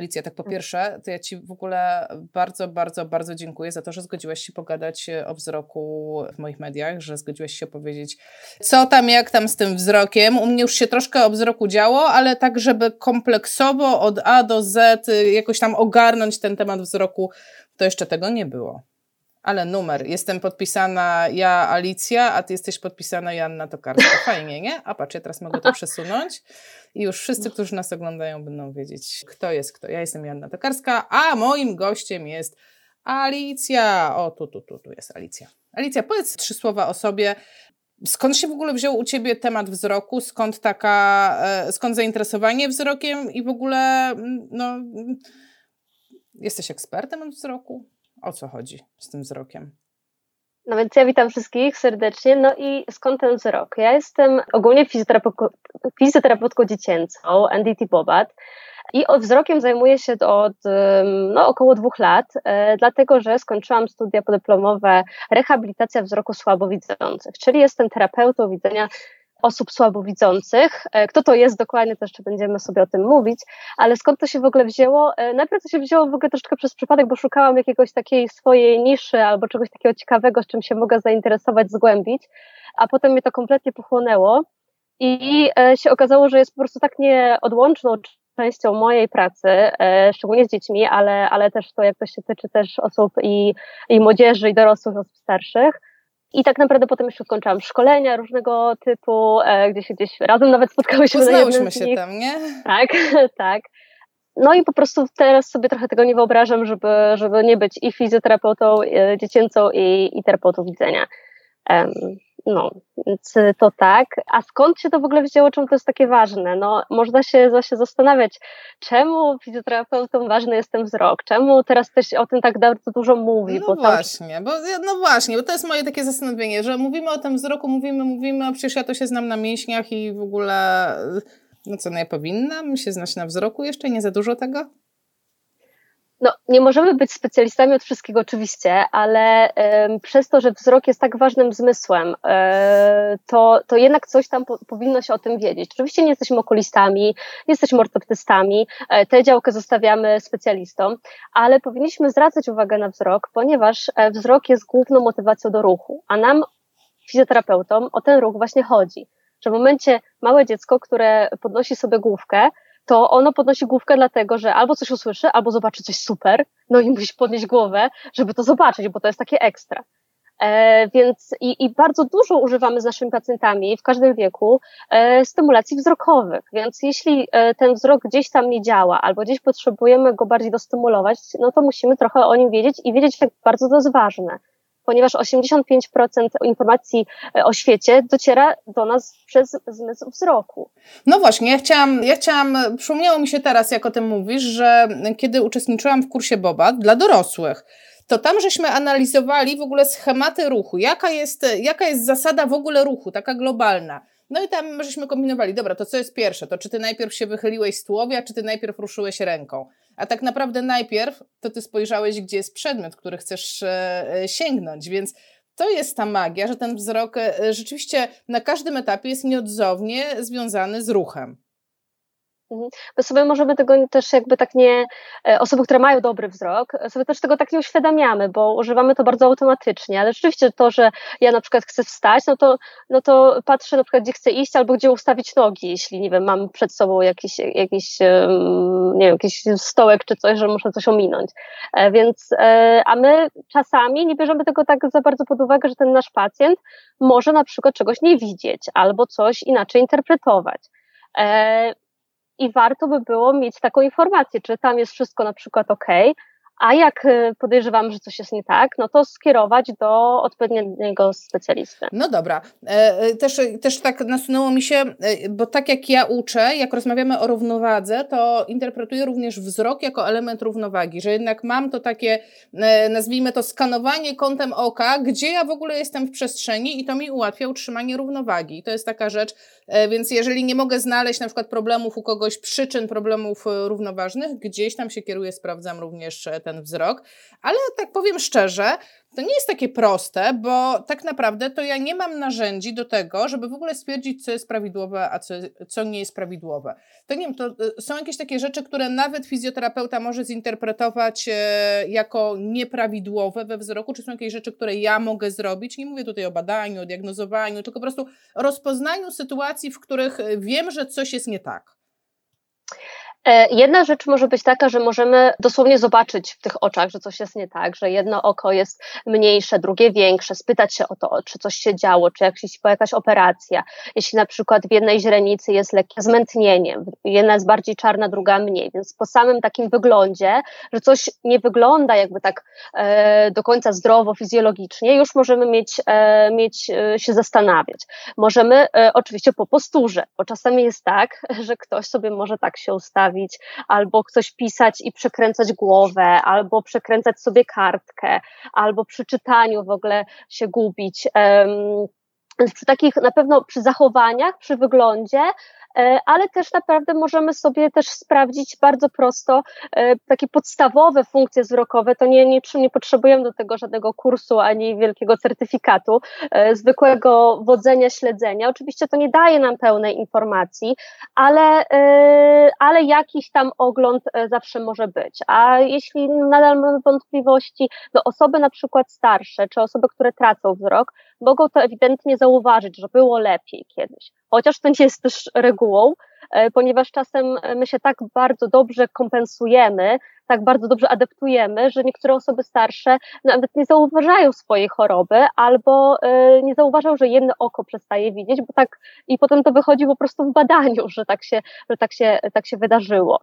Alicja, tak po pierwsze, to ja Ci w ogóle bardzo, bardzo, bardzo dziękuję za to, że zgodziłaś się pogadać o wzroku w moich mediach, że zgodziłaś się opowiedzieć, co tam, jak tam z tym wzrokiem. U mnie już się troszkę o wzroku działo, ale tak, żeby kompleksowo od A do Z jakoś tam ogarnąć ten temat wzroku, to jeszcze tego nie było. Ale numer. Jestem podpisana ja, Alicja, a ty jesteś podpisana Janna Tokarska. Fajnie, nie? A patrz, ja teraz mogę to przesunąć i już wszyscy, którzy nas oglądają, będą wiedzieć, kto jest kto. Ja jestem Janna Tokarska, a moim gościem jest Alicja. O, tu, tu, tu, tu jest Alicja. Alicja, powiedz trzy słowa o sobie. Skąd się w ogóle wziął u ciebie temat wzroku? Skąd taka, e, skąd zainteresowanie wzrokiem i w ogóle, mm, no, mm, jesteś ekspertem od wzroku? O co chodzi z tym wzrokiem? No więc ja witam wszystkich serdecznie. No i skąd ten wzrok? Ja jestem ogólnie fizjoterapeutką, fizjoterapeutką dziecięcą, NDT Bobat. I wzrokiem zajmuję się od no, około dwóch lat, e, dlatego że skończyłam studia podyplomowe rehabilitacja wzroku słabowidzących, czyli jestem terapeutą widzenia osób słabowidzących. E, kto to jest dokładnie, to jeszcze będziemy sobie o tym mówić, ale skąd to się w ogóle wzięło? E, najpierw to się wzięło w ogóle troszkę przez przypadek, bo szukałam jakiegoś takiej swojej niszy albo czegoś takiego ciekawego, z czym się mogę zainteresować, zgłębić, a potem mnie to kompletnie pochłonęło i e, się okazało, że jest po prostu tak nieodłączną częścią mojej pracy, szczególnie z dziećmi, ale, ale też to, jak to się tyczy też osób i, i młodzieży, i dorosłych, osób starszych, i tak naprawdę potem jeszcze skończyłam szkolenia różnego typu, e, gdzie się gdzieś razem nawet spotkałyśmy. Poznałyśmy się tam, nie? Tak, tak. No i po prostu teraz sobie trochę tego nie wyobrażam, żeby, żeby nie być i fizjoterapeutą e, dziecięcą, i, i terapeutą widzenia. No, więc to tak. A skąd się to w ogóle wzięło, czemu to jest takie ważne? No, można się właśnie zastanawiać, czemu fizjoterapeutą ważny jest ten wzrok? Czemu teraz też o tym tak bardzo dużo mówi? No właśnie, bo, no właśnie, bo to jest moje takie zastanowienie, że mówimy o tym wzroku, mówimy, mówimy, a przecież ja to się znam na mięśniach i w ogóle, no co, no ja powinnam się znać na wzroku jeszcze? Nie za dużo tego? No, nie możemy być specjalistami od wszystkiego oczywiście, ale y, przez to, że wzrok jest tak ważnym zmysłem, y, to, to jednak coś tam po, powinno się o tym wiedzieć. Oczywiście nie jesteśmy okulistami, nie jesteśmy ortoptystami, y, tę działkę zostawiamy specjalistom, ale powinniśmy zwracać uwagę na wzrok, ponieważ wzrok jest główną motywacją do ruchu, a nam, fizjoterapeutom, o ten ruch właśnie chodzi. Że w momencie małe dziecko, które podnosi sobie główkę, to ono podnosi główkę dlatego, że albo coś usłyszy, albo zobaczy coś super, no i musi podnieść głowę, żeby to zobaczyć, bo to jest takie ekstra. E, więc i, i, bardzo dużo używamy z naszymi pacjentami w każdym wieku e, stymulacji wzrokowych. Więc jeśli e, ten wzrok gdzieś tam nie działa, albo gdzieś potrzebujemy go bardziej dostymulować, no to musimy trochę o nim wiedzieć i wiedzieć, jak bardzo to jest ważne ponieważ 85% informacji e, o świecie dociera do nas przez zmysł wzroku. No właśnie, ja chciałam, ja chciałam, przypomniało mi się teraz, jak o tym mówisz, że kiedy uczestniczyłam w kursie Boba dla dorosłych, to tam żeśmy analizowali w ogóle schematy ruchu, jaka jest, jaka jest zasada w ogóle ruchu, taka globalna. No i tam żeśmy kombinowali, dobra, to co jest pierwsze? To czy ty najpierw się wychyliłeś z tułowia, czy ty najpierw ruszyłeś ręką? A tak naprawdę najpierw to ty spojrzałeś, gdzie jest przedmiot, który chcesz e, e, sięgnąć, więc to jest ta magia, że ten wzrok e, rzeczywiście na każdym etapie jest nieodzownie związany z ruchem. Mhm. My sobie możemy tego też jakby tak nie, e, osoby, które mają dobry wzrok, sobie też tego tak nie uświadamiamy, bo używamy to bardzo automatycznie, ale rzeczywiście to, że ja na przykład chcę wstać, no to, no to patrzę na przykład, gdzie chcę iść albo gdzie ustawić nogi, jeśli, nie wiem, mam przed sobą jakiś, jakiś nie wiem, jakiś stołek czy coś, że muszę coś ominąć. E, więc, e, a my czasami nie bierzemy tego tak za bardzo pod uwagę, że ten nasz pacjent może na przykład czegoś nie widzieć albo coś inaczej interpretować i warto by było mieć taką informację, czy tam jest wszystko na przykład ok, a jak y, podejrzewam, że coś jest nie tak, no to skierować do odpowiedniego specjalisty. No dobra. E, e, też, też tak nasunęło mi się, e, bo tak jak ja uczę, jak rozmawiamy o równowadze, to interpretuję również wzrok jako element równowagi, że jednak mam to takie, nazwijmy to skanowanie kątem oka, gdzie ja w ogóle jestem w przestrzeni i to mi ułatwia utrzymanie równowagi. To jest taka rzecz, więc jeżeli nie mogę znaleźć na przykład problemów u kogoś, przyczyn problemów równoważnych, gdzieś tam się kieruję, sprawdzam również ten ten wzrok, ale tak powiem szczerze, to nie jest takie proste, bo tak naprawdę to ja nie mam narzędzi do tego, żeby w ogóle stwierdzić, co jest prawidłowe, a co, co nie jest prawidłowe. To nie wiem, to y, są jakieś takie rzeczy, które nawet fizjoterapeuta może zinterpretować e, jako nieprawidłowe we wzroku, czy są jakieś rzeczy, które ja mogę zrobić. Nie mówię tutaj o badaniu, o diagnozowaniu, tylko po prostu rozpoznaniu sytuacji, w których wiem, że coś jest nie tak. E, jedna rzecz może być taka, że możemy dosłownie zobaczyć w tych oczach, że coś jest nie tak, że jedno oko jest mniejsze, drugie większe, spytać się o to, czy coś się działo, czy jakaś, jakaś operacja. Jeśli na przykład w jednej źrenicy jest lekkie zmętnienie, jedna jest bardziej czarna, druga mniej, więc po samym takim wyglądzie, że coś nie wygląda jakby tak e, do końca zdrowo, fizjologicznie, już możemy mieć, e, mieć e, się zastanawiać. Możemy e, oczywiście po posturze, bo czasami jest tak, że ktoś sobie może tak się ustawić, albo coś pisać i przekręcać głowę, albo przekręcać sobie kartkę, albo przy czytaniu w ogóle się gubić. Więc przy takich, na pewno przy zachowaniach, przy wyglądzie, ale też naprawdę możemy sobie też sprawdzić bardzo prosto e, takie podstawowe funkcje wzrokowe. To nie, nie, nie potrzebujemy do tego żadnego kursu ani wielkiego certyfikatu, e, zwykłego wodzenia, śledzenia. Oczywiście to nie daje nam pełnej informacji, ale, ale jakiś tam ogląd zawsze może być. A jeśli nadal mamy wątpliwości, to osoby na przykład starsze, czy osoby, które tracą wzrok, mogą to ewidentnie zauważyć, że było lepiej kiedyś chociaż to nie jest też regułą, e, ponieważ czasem my się tak bardzo dobrze kompensujemy, tak bardzo dobrze adaptujemy, że niektóre osoby starsze nawet nie zauważają swojej choroby albo e, nie zauważają, że jedno oko przestaje widzieć, bo tak i potem to wychodzi po prostu w badaniu, że tak się, że tak się, tak się wydarzyło.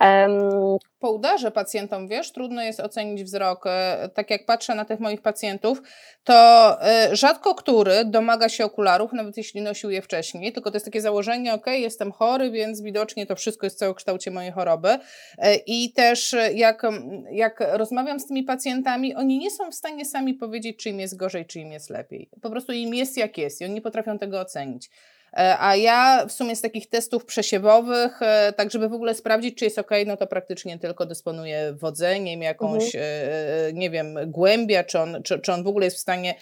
Um, po udarze pacjentom, wiesz, trudno jest ocenić wzrok. E, tak jak patrzę na tych moich pacjentów, to e, rzadko który domaga się okularów, nawet jeśli nosił je wcześniej, tylko to jest takie założenie, ok, jestem chory, więc widocznie to wszystko jest w całokształcie mojej choroby. E, I też jak, jak rozmawiam z tymi pacjentami, oni nie są w stanie sami powiedzieć, czy im jest gorzej, czy im jest lepiej. Po prostu im jest jak jest i oni nie potrafią tego ocenić. E, a ja w sumie z takich testów przesiewowych, e, tak żeby w ogóle sprawdzić, czy jest ok, no to praktycznie tylko dysponuję wodzeniem, jakąś, mhm. E, nie wiem, głębia, czy on, czy, czy on w ogóle jest w stanie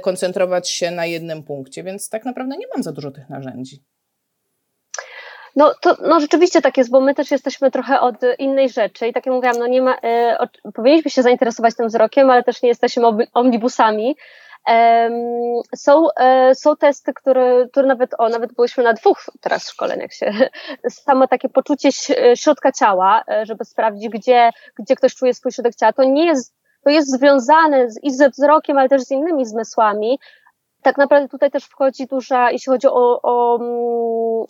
koncentrować się na jednym punkcie, więc tak naprawdę nie mam za dużo tych narzędzi. No, to, no rzeczywiście tak jest, bo my też jesteśmy trochę od innej rzeczy i tak jak mówiłam, no nie ma, e, o, powinniśmy się zainteresować tym wzrokiem, ale też nie jesteśmy omnibusami, są, e, są testy, które, które nawet, o, nawet byliśmy na dwóch teraz szkoleniach się, samo takie poczucie środka ciała, e, żeby sprawdzić, gdzie, gdzie ktoś czuje swój środek ciała, to nie jest, to jest związane z, i ze wzrokiem, ale też z innymi zmysłami, tak naprawdę tutaj też wchodzi duża, jeśli chodzi o, o,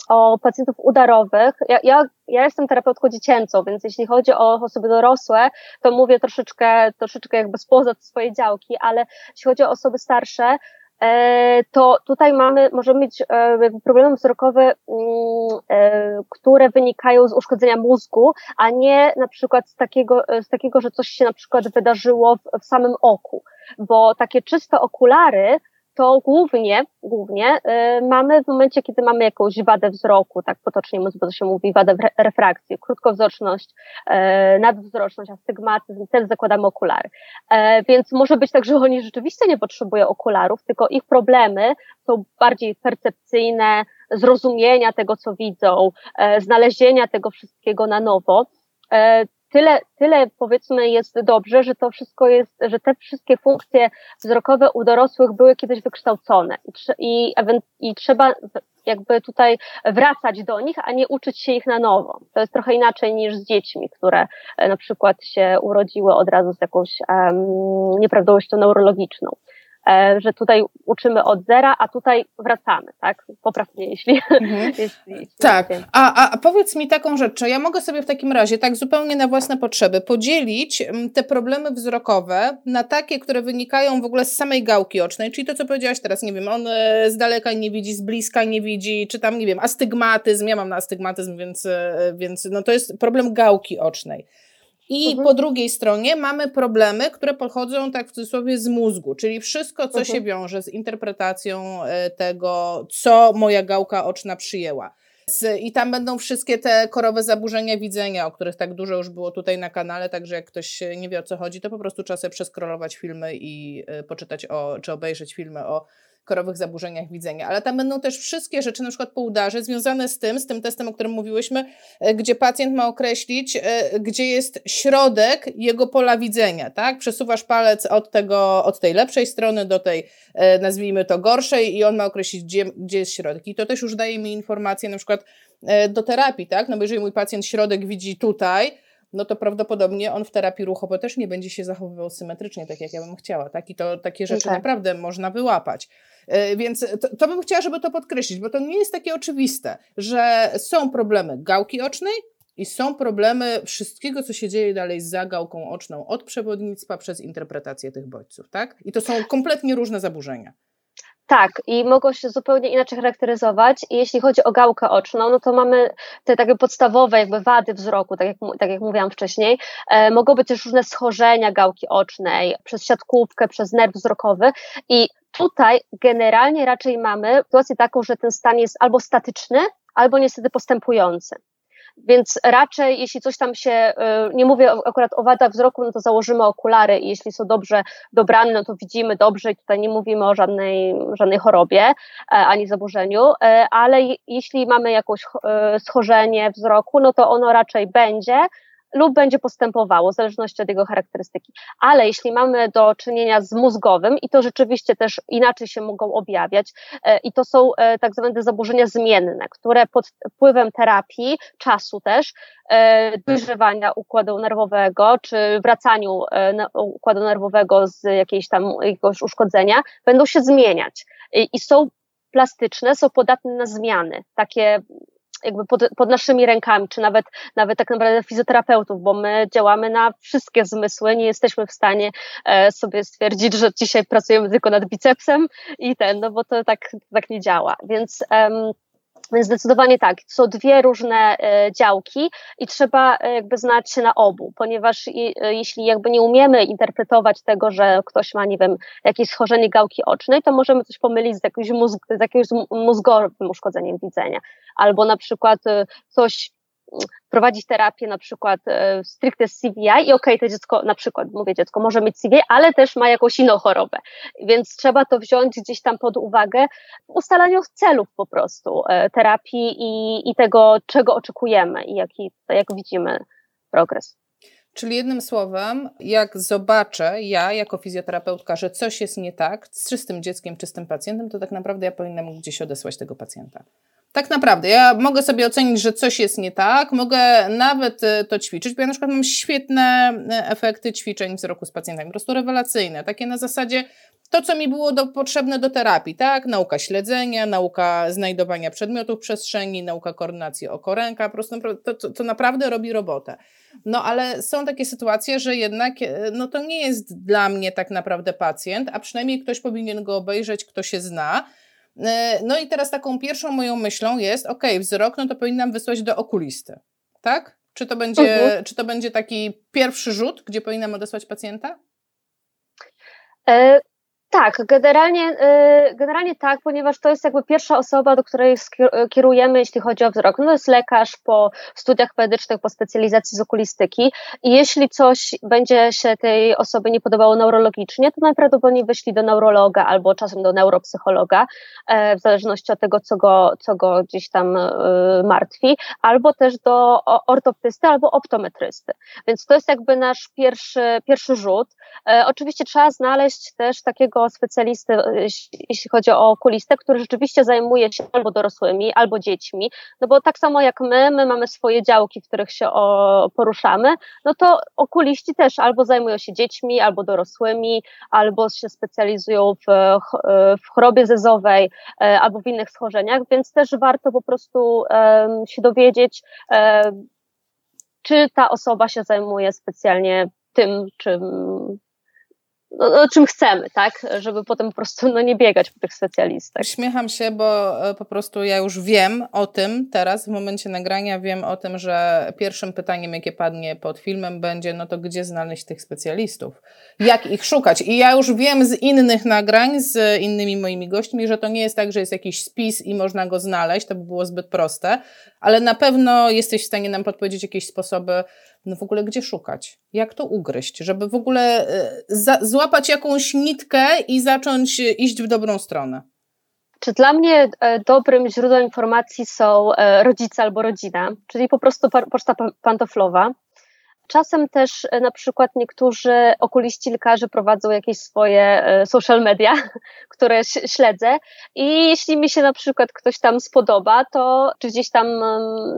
o pacjentów udarowych. Ja, ja, ja jestem terapeutką dziecięcą, więc jeśli chodzi o osoby dorosłe, to mówię troszeczkę, troszeczkę jakby spoza swojej działki, ale jeśli chodzi o osoby starsze, e, to tutaj mamy, możemy mieć e, problemy wzrokowe, mm, e, które wynikają z uszkodzenia mózgu, a nie na przykład z takiego, z takiego że coś się na przykład wydarzyło w, w samym oku. Bo takie czyste okulary, to głównie, głównie y, mamy w momencie, kiedy mamy jakąś wadę wzroku, tak potocznie mówiąc, bo to się mówi wadę refrakcji, krótkowzroczność, y, nadwzroczność, astygmatyzm, wtedy zakładamy okulary. Y, więc może być tak, że oni rzeczywiście nie potrzebują okularów, tylko ich problemy są bardziej percepcyjne, zrozumienia tego, co widzą, y, znalezienia tego wszystkiego na nowo y, tyle, tyle powiedzmy jest dobrze, że to wszystko jest, że te wszystkie funkcje wzrokowe u dorosłych były kiedyś wykształcone i, i, i trzeba jakby tutaj wracać do nich, a nie uczyć się ich na nowo. To jest trochę inaczej niż z dziećmi, które e, na przykład się urodziły od razu z jakąś um, nieprawidłowością neurologiczną. E, że tutaj uczymy od zera, a tutaj wracamy, tak? Poprawnie, jeśli. Mhm. jeśli, tak. A, a powiedz mi taką rzecz, czy ja mogę sobie w takim razie, tak zupełnie na własne potrzeby, podzielić te problemy wzrokowe na takie, które wynikają w ogóle z samej gałki ocznej, czyli to, co powiedziałaś teraz, nie wiem, on e, z daleka nie widzi, z bliska nie widzi, czy tam, nie wiem, astygmatyzm, ja mam na astygmatyzm, więc, e, więc no to jest problem gałki ocznej. I mhm. po drugiej stronie mamy problemy, które pochodzą tak w cudzysłowie z mózgu, czyli wszystko, co mhm. się wiąże z interpretacją e, tego, co moja gałka oczna przyjęła. I tam będą wszystkie te korowe zaburzenia widzenia, o których tak dużo już było tutaj na kanale, także jak ktoś nie wie o co chodzi, to po prostu trzeba sobie przeskrolować filmy i y, poczytać o, czy obejrzeć filmy o korowych zaburzeniach widzenia, ale tam będą też wszystkie rzeczy, na przykład po udarze, związane z tym, z tym testem, o którym mówiłyśmy, e, gdzie pacjent ma określić, e, gdzie jest środek jego pola widzenia, tak? Przesuwasz palec od tego, od tej lepszej strony do tej, e, nazwijmy to, gorszej i on ma określić, gdzie, gdzie jest środek. I to też już daje mi informację na przykład do terapii, tak? No bo jeżeli mój pacjent środek widzi tutaj, no to prawdopodobnie on w terapii ruchowej też nie będzie się zachowywał symetrycznie, tak jak ja bym chciała, tak? I to takie rzeczy tak. naprawdę można wyłapać. E, więc to, to bym chciała, żeby to podkreślić, bo to nie jest takie oczywiste, że są problemy gałki ocznej, i są problemy wszystkiego, co się dzieje dalej za gałką oczną, od przewodnictwa przez interpretację tych bodźców, tak? I to są kompletnie różne zaburzenia. Tak, i mogą się zupełnie inaczej charakteryzować. I jeśli chodzi o gałkę oczną, no to mamy te takie podstawowe jakby wady wzroku, tak jak, tak jak mówiłam wcześniej. E, mogą być też różne schorzenia gałki ocznej przez siatkówkę, przez nerw wzrokowy i tutaj generalnie raczej mamy sytuację taką, że ten stan jest albo statyczny, albo niestety postępujący. Więc raczej, jeśli coś tam się, y, nie mówię akurat o wadach wzroku, no to założymy okulary i jeśli są dobrze dobrane, no to widzimy dobrze i tutaj nie mówimy o żadnej, żadnej chorobie e, ani zaburzeniu, e, ale jeśli mamy jakieś e, schorzenie wzroku, no to ono raczej będzie, lub będzie postępowało, w zależności od jego charakterystyki. Ale jeśli mamy do czynienia z mózgowym, i to rzeczywiście też inaczej się mogą objawiać, e, i to są e, tak zwane zaburzenia zmienne, które pod wpływem terapii, czasu też, e, dojrzewania układu nerwowego, czy wracaniu układu nerwowego z jakiejś tam jakiegoś uszkodzenia, będą się zmieniać. I są plastyczne, są podatne na zmiany, takie jakby pod, pod naszymi rękami, czy nawet, nawet tak naprawdę fizjoterapeutów, bo my działamy na wszystkie zmysły, nie jesteśmy w stanie e, sobie stwierdzić, że dzisiaj pracujemy tylko nad bicepsem i ten, no bo to tak, tak nie działa. Więc um, więc zdecydowanie tak, są dwie różne e, działki i trzeba e, jakby znać się na obu, ponieważ e, jeśli jakby nie umiemy interpretować tego, że ktoś ma, nie wiem, jakieś schorzenie gałki ocznej, to możemy coś pomylić z jakimś, mózg, z jakimś mózgowym uszkodzeniem widzenia. Albo na przykład coś prowadzić terapię na przykład e, stricte z CVI i okej, okay, to dziecko, na przykład mówię, dziecko może mieć CVI, ale też ma jakąś inną chorobę, więc trzeba to wziąć gdzieś tam pod uwagę w ustalaniu celów po prostu e, terapii i, i tego, czego oczekujemy i jaki, jak widzimy progres. Czyli jednym słowem, jak zobaczę ja jako fizjoterapeutka, że coś jest nie tak z czystym dzieckiem czy z tym pacjentem, to tak naprawdę ja powinnam gdzieś odesłać tego pacjenta. Tak naprawdę, ja mogę sobie ocenić, że coś jest nie tak, mogę nawet e, to ćwiczyć, bo ja na przykład mam świetne e, efekty ćwiczeń wzroku z pacjentami, po prostu rewelacyjne, takie na zasadzie to, co mi było do, potrzebne do terapii, tak? Nauka śledzenia, nauka znajdowania przedmiotów przestrzeni, nauka koordynacji oko-ręka, po prostu to, to, to naprawdę robi robotę. No ale są takie sytuacje, że jednak e, no to nie jest dla mnie tak naprawdę pacjent, a przynajmniej ktoś powinien go obejrzeć, kto się zna, no i teraz taką pierwszą moją myślą jest, ok, wzrok, no to powinnam wysłać do okulisty, tak? Czy to będzie, mhm. czy to będzie taki pierwszy rzut, gdzie powinnam odesłać pacjenta? E, tak, generalnie, y, generalnie tak, ponieważ to jest jakby pierwsza osoba, do której kierujemy, jeśli chodzi o wzrok. No to jest lekarz po studiach medycznych, po specjalizacji z okulistyki i jeśli coś będzie się tej osobie nie podobało neurologicznie, to najprawdopodobniej wyśli do neurologa albo czasem do neuropsychologa, e, w zależności od tego, co go, co go gdzieś tam y, martwi, albo też do ortoptysty albo optometrysty. Więc to jest jakby nasz pierwszy, pierwszy rzut. E, oczywiście trzeba znaleźć też takiego specjalisty, jeśli chodzi o okulistę, który rzeczywiście zajmuje się albo dorosłymi, albo dziećmi, no bo tak samo jak my, my mamy swoje działki, w których się poruszamy, no to okuliści też albo zajmują się dziećmi, albo dorosłymi, albo się specjalizują w, w chorobie zezowej, e, albo w innych schorzeniach, więc też warto po prostu się dowiedzieć, czy ta osoba się zajmuje specjalnie tym, czym no, o czym chcemy, tak? Żeby potem po prostu no, nie biegać po tych specjalistach. Śmiecham się, bo e, po prostu ja już wiem o tym teraz, w momencie nagrania wiem o tym, że pierwszym pytaniem, jakie padnie pod filmem będzie, no to gdzie znaleźć tych specjalistów? Jak ich szukać? I ja już wiem z innych nagrań, z innymi moimi gośćmi, że to nie jest tak, że jest jakiś spis i można go znaleźć, to by było zbyt proste, ale na pewno jesteś w stanie nam podpowiedzieć jakieś sposoby, no w ogóle gdzie szukać, jak to ugryźć, żeby w ogóle e, złapać jakąś nitkę i zacząć iść w dobrą stronę. Czy dla mnie e, dobrym źródłem informacji są e, rodzice albo rodzina, czyli po prostu poczta pantoflowa. Czasem też e, na przykład niektórzy okuliści lekarze prowadzą jakieś swoje e, social media, które śledzę i jeśli mi się na przykład ktoś tam spodoba, to czy gdzieś tam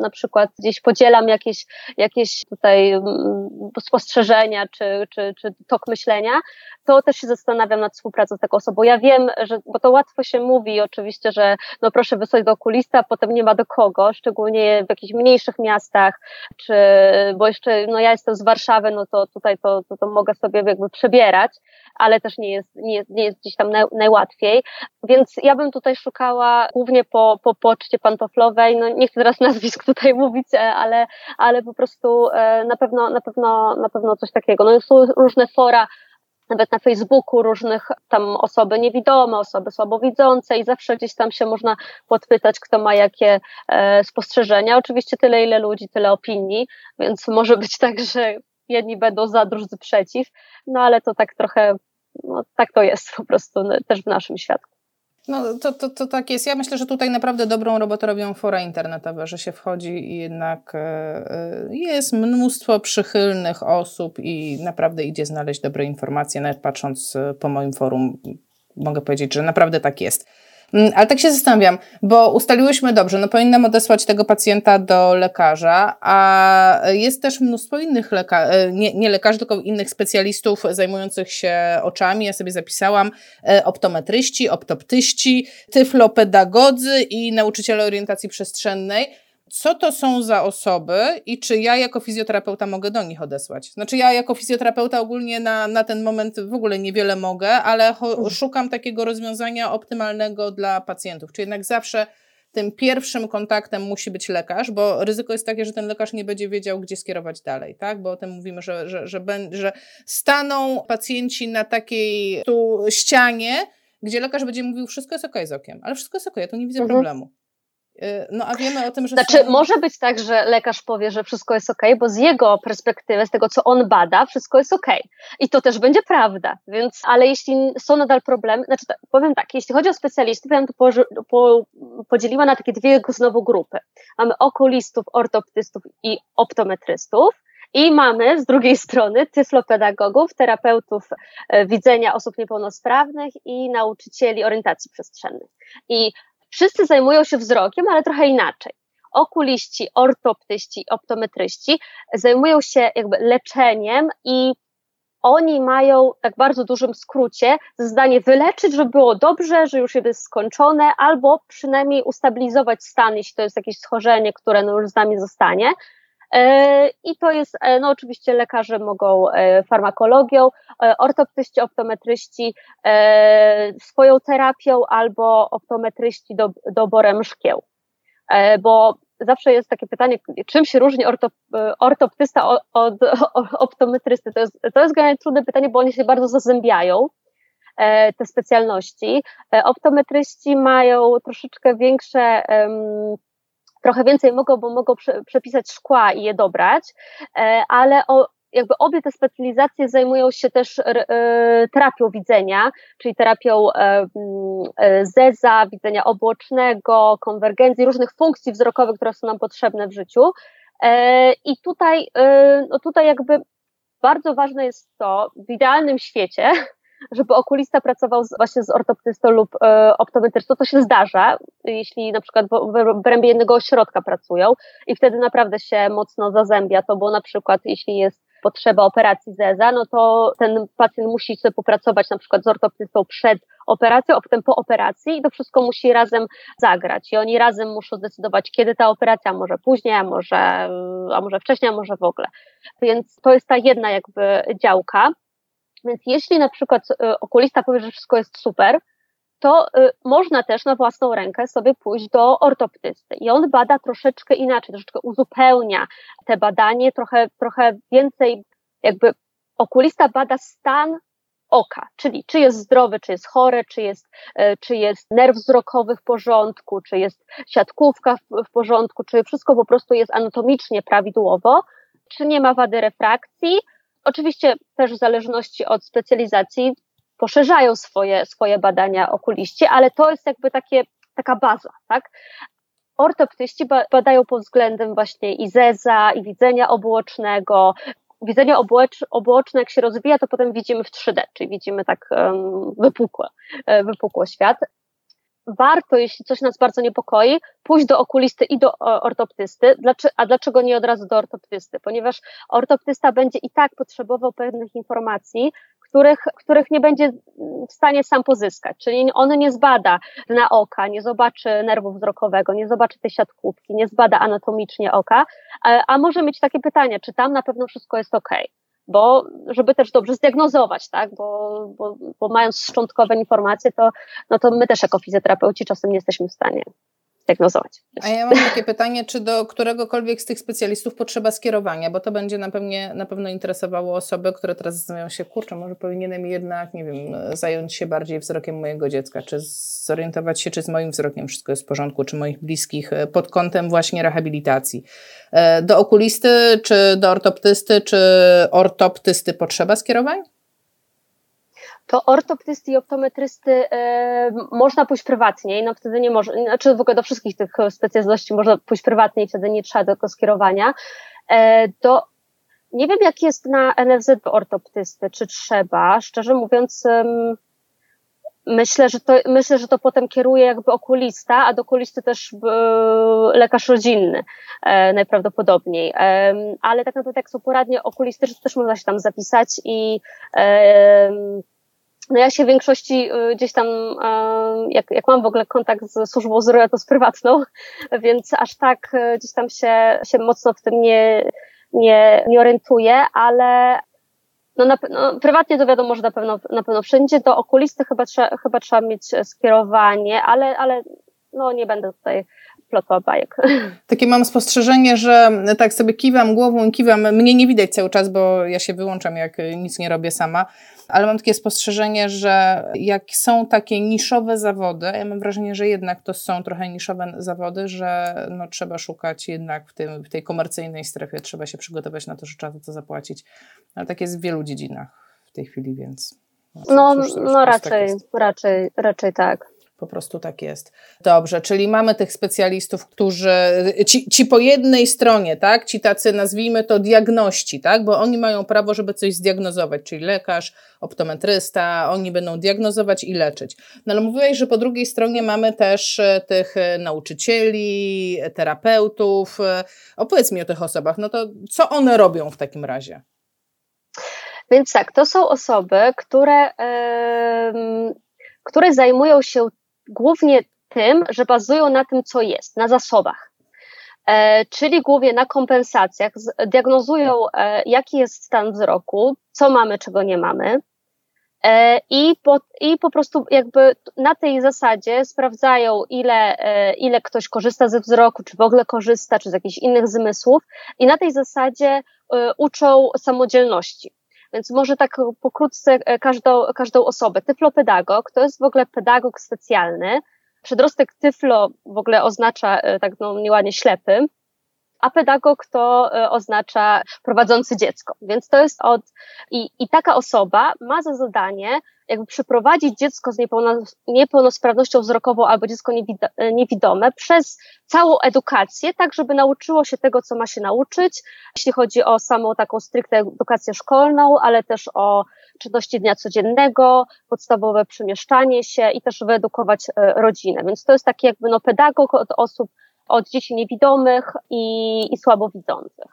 na przykład gdzieś podzielam jakieś, jakieś tutaj spostrzeżenia czy, czy, czy tok myślenia, to też się zastanawiam nad współpracą z taką osobą. Ja wiem, że, bo to łatwo się mówi oczywiście, że no proszę wysłać do okulista, potem nie ma do kogo, szczególnie w jakichś mniejszych miastach, czy, bo jeszcze, no ja jestem z Warszawy, no to tutaj to, to, to mogę sobie jakby przebierać, ale też nie jest, nie jest, nie jest gdzieś tam naj, najłatwiej, więc ja bym tutaj szukała głównie po, po poczcie pantoflowej, no nie chcę teraz nazwisk tutaj mówić, e, ale, ale po prostu e, na pewno, na pewno, na pewno coś takiego. No są różne fora nawet na Facebooku różnych tam osoby niewidome, osoby słabowidzące i zawsze gdzieś tam się można podpytać, kto ma jakie e, spostrzeżenia. Oczywiście tyle, ile ludzi, tyle opinii, więc może być tak, że jedni będą za, drudzy przeciw, no ale to tak trochę, no, tak to jest po prostu no, też w naszym świadku. No to, to, to tak jest. Ja myślę, że tutaj naprawdę dobrą robotę robią fora internetowe, że się wchodzi i jednak e, e, jest mnóstwo przychylnych osób i naprawdę idzie znaleźć dobre informacje, nawet patrząc e, po moim forum mogę powiedzieć, że naprawdę tak jest. Mm, ale tak się zastanawiam, bo ustaliłyśmy dobrze, no powinnam odesłać tego pacjenta do lekarza, a jest też mnóstwo innych lekarzy, nie, nie lekarzy, tylko innych specjalistów zajmujących się oczami. Ja sobie zapisałam e, optometryści, optoptyści, tyflopedagodzy i nauczyciele orientacji przestrzennej co to są za osoby i czy ja jako fizjoterapeuta mogę do nich odesłać. Znaczy ja jako fizjoterapeuta ogólnie na, na ten moment w ogóle niewiele mogę, ale mhm. szukam takiego rozwiązania optymalnego dla pacjentów. Czy jednak zawsze tym pierwszym kontaktem musi być lekarz, bo ryzyko jest takie, że ten lekarz nie będzie wiedział, gdzie skierować dalej, tak? Bo o tym mówimy, że, że, że, że staną pacjenci na takiej tu ścianie, gdzie lekarz będzie mówił, wszystko jest ok z okiem, ale wszystko jest ok, ja tu nie widzę mhm. problemu. Y, no a wiemy o tym, że. Znaczy, są... może być tak, że lekarz powie, że wszystko jest ok, bo z jego perspektywy, z tego co on bada, wszystko jest ok. I to też będzie prawda. Więc, ale jeśli są nadal problemy, znaczy powiem tak, jeśli chodzi o specjalistów, ja bym to po, po, podzieliła na takie dwie znowu grupy. Mamy okulistów, ortoptystów i optometrystów. I mamy z drugiej strony tyflopedagogów, terapeutów e, widzenia osób niepełnosprawnych i nauczycieli orientacji przestrzennej. I Wszyscy zajmują się wzrokiem, ale trochę inaczej. Okuliści, ortoptyści, optometryści zajmują się jakby leczeniem i oni mają, tak bardzo dużym skrócie, zadanie wyleczyć, żeby było dobrze, że już jest skończone, albo przynajmniej ustabilizować stan, jeśli to jest jakieś schorzenie, które no już z nami zostanie. E, I to jest, e, no oczywiście lekarze mogą e, farmakologią, ortoptyści, optometryści swoją terapią albo optometryści do, doborem szkieł. Bo zawsze jest takie pytanie, czym się różni ortop, ortoptysta od, od, optometrysty? To jest, to jest generalnie trudne pytanie, bo oni się bardzo zazębiają te specjalności. Optometryści mają troszeczkę większe trochę więcej mogą, bo mogą przepisać szkła i je dobrać, e, ale o, jakby obie te specjalizacje zajmują się też e, terapią widzenia, czyli terapią e, zeza, widzenia obłocznego, konwergencji, różnych funkcji wzrokowych, które są nam potrzebne w życiu. I tutaj, no tutaj jakby bardzo ważne jest to, w idealnym świecie, żeby okulista pracował z, właśnie z ortoptystą lub e, optometrystą, to się zdarza, jeśli na przykład w, w obrębie jednego ośrodka pracują i wtedy naprawdę się mocno zazębia to, bo na przykład jeśli jest potrzeba operacji zeza, no to ten pacjent musi sobie popracować na przykład z ortoptystą przed operacją, a potem po operacji i to wszystko musi razem zagrać i oni razem muszą zdecydować, kiedy ta operacja, może później, a może, a może wcześniej, a może w ogóle. Więc to jest ta jedna jakby działka. Więc jeśli na przykład y, okulista powie, że wszystko jest super, to y, można też na własną rękę sobie pójść do ortoptysty i on bada troszeczkę inaczej, troszeczkę uzupełnia te badanie, trochę, trochę więcej jakby okulista bada stan oka, czyli czy jest zdrowy, czy jest chore, czy jest, y, czy jest nerw wzrokowy w porządku, czy jest siatkówka w, w porządku, czy wszystko po prostu jest anatomicznie prawidłowo, czy nie ma wady refrakcji. Oczywiście też w zależności od specjalizacji poszerzają swoje, swoje badania okuliści, ale to jest jakby takie, taka baza, tak? Ortoptyści badają pod względem właśnie i zeza, i widzenia obuocznego. Widzenie obuoczne, jak się rozwija, to potem widzimy w 3D, czyli widzimy tak um, wypukłe, e, wypukło świat. Warto, jeśli coś nas bardzo niepokoi, pójść do okulisty i do ortoptysty. A dlaczego nie od razu do ortoptysty? Ponieważ ortoptysta będzie i tak potrzebował pewnych informacji, których, których nie będzie w stanie sam pozyskać. Czyli on nie zbada na oka, nie zobaczy nerwu wzrokowego, nie zobaczy tej siatkówki, nie zbada anatomicznie oka, a może mieć takie pytanie, czy tam na pewno wszystko jest ok bo żeby też dobrze zdiagnozować, tak, bo, bo, bo mając szczątkowe informacje, to, no to my też jako fizjoterapeuci czasem nie jesteśmy w stanie diagnozować. A ja mam takie pytanie, czy do któregokolwiek z tych specjalistów potrzeba skierowania, bo to będzie na, pewnie, na pewno interesowało osoby, które teraz zastanawiają się, kurczę, może powinienem jednak, nie wiem, zająć się bardziej wzrokiem mojego dziecka, czy zorientować się, czy z moim wzrokiem wszystko jest w porządku, czy moich bliskich e, pod kątem właśnie rehabilitacji. E, do okulisty, czy do ortoptysty, czy ortoptysty potrzeba skierowań? To ortoptysty i optometrysty e, można pójść prywatnie, no wtedy nie może, znaczy w ogóle do wszystkich tych specjalności można pójść prywatnie i wtedy nie trzeba tego skierowania. E, do, nie wiem jak jest na NFZ ortoptysty, czy trzeba, szczerze mówiąc, myślę, że to, myślę, że to potem kieruje jakby okulista, a do okulisty też e, lekarz rodzinny e, najprawdopodobniej. E, ale tak naprawdę jak są poradnie okulistyczne, też można się tam zapisać i no ja się w większości y, gdzieś tam, jak, jak mam w ogóle kontakt z służbą zdrowia, to z prywatną, więc aż tak y, gdzieś tam się, się mocno w tym nie, nie, nie orientuję, ale no, na, no, prywatnie to wiadomo, że na pewno, na pewno wszędzie. Do okulisty chyba trzeba, chyba trzeba mieć skierowanie, ale, ale no nie będę tutaj bajek. Takie mam spostrzeżenie, że tak sobie kiwam głową, kiwam, mnie nie widać cały czas, bo ja się wyłączam, jak nic nie robię sama, ale mam takie spostrzeżenie, że jak są takie niszowe zawody, ja mam wrażenie, że jednak to są trochę niszowe zawody, że no, trzeba szukać jednak w, tym, w tej komercyjnej strefie, trzeba się przygotować na to, że trzeba to zapłacić, ale tak jest w wielu dziedzinach w tej chwili, więc... No, no, no raczej, raczej, raczej tak. Po prostu tak jest. Dobrze, czyli mamy tych specjalistów, którzy, ci, ci po jednej stronie, tak, ci tacy nazwijmy to diagności, tak, bo oni mają prawo, żeby coś zdiagnozować, czyli lekarz, optometrysta, oni będą diagnozować i leczyć. No ale mówiłeś, że po drugiej stronie mamy też e, tych e, nauczycieli, terapeutów. E, opowiedz mi o tych osobach, no to co one robią w takim razie? Więc tak, to są osoby, które, yy, które zajmują się głównie tym, że bazują na tym, co jest, na zasobach. E, czyli głównie na kompensacjach, diagnozują, e, jaki jest stan wzroku, co mamy, czego nie mamy. E, I po, I po prostu jakby na tej zasadzie sprawdzają, ile, e, ile ktoś korzysta ze wzroku, czy w ogóle korzysta, czy z jakichś innych zmysłów, i na tej zasadzie e, uczą samodzielności. Więc może tak pokrótce e, każdą, każdą osobę. Tyflopedagog to jest w ogóle pedagog specjalny. Przedrostek tyflo w ogóle oznacza e, tak no, nieładnie ślepy, a pedagog to e, oznacza prowadzący dziecko. Więc to jest od. I, i taka osoba ma za zadanie jakby przeprowadzić dziecko z niepełnosprawnością wzrokową albo dziecko niewidome przez całą edukację, tak żeby nauczyło się tego, co ma się nauczyć, jeśli chodzi o samą taką stricte edukację szkolną, ale też o czynności dnia codziennego, podstawowe przemieszczanie się i też wyedukować e, rodzinę. Więc to jest taki jakby no pedagog od osób, od dzieci niewidomych i, i słabowidzących.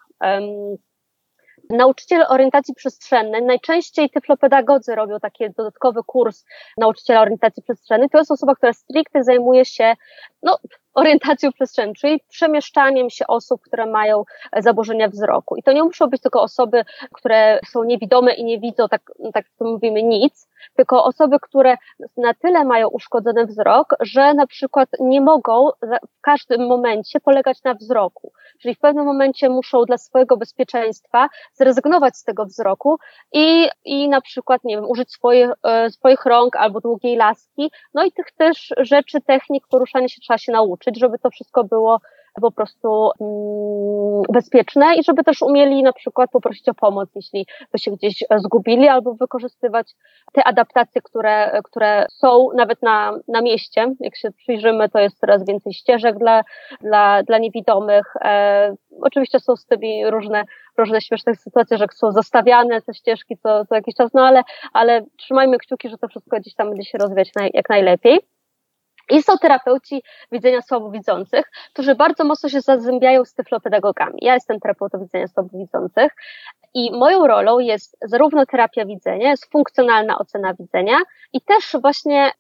Nauczyciel orientacji przestrzennej, najczęściej tyflopedagodzy robią taki dodatkowy kurs nauczyciela orientacji przestrzennej. To jest osoba, która stricte zajmuje się no, orientacją przestrzeni, czyli przemieszczaniem się osób, które mają zaburzenia wzroku. I to nie muszą być tylko osoby, które są niewidome i nie widzą, tak, tak to mówimy, nic, tylko osoby, które na tyle mają uszkodzony wzrok, że na przykład nie mogą w każdym momencie polegać na wzroku. Czyli w pewnym momencie muszą dla swojego bezpieczeństwa zrezygnować z tego wzroku i, i na przykład, nie wiem, użyć swoich, e, swoich rąk albo długiej laski. No i tych też rzeczy, technik poruszania się trzeba się nauczyć, żeby to wszystko było po prostu mm, bezpieczne i żeby też umieli na przykład poprosić o pomoc, jeśli by się gdzieś zgubili, albo wykorzystywać te adaptacje, które, które są nawet na, na mieście. Jak się przyjrzymy, to jest coraz więcej ścieżek dla, dla, dla niewidomych. E, oczywiście są z tymi różne, różne śmieszne sytuacje, że są zostawiane te ścieżki co, co jakiś czas, no ale, ale trzymajmy kciuki, że to wszystko gdzieś tam będzie się rozwijać naj, jak najlepiej. I są terapeuci widzenia słabowidzących, którzy bardzo mocno się zazębiają z tyflopedagogami. Ja jestem terapeutą widzenia słabowidzących i moją rolą jest zarówno terapia widzenia, jest funkcjonalna ocena widzenia i też właśnie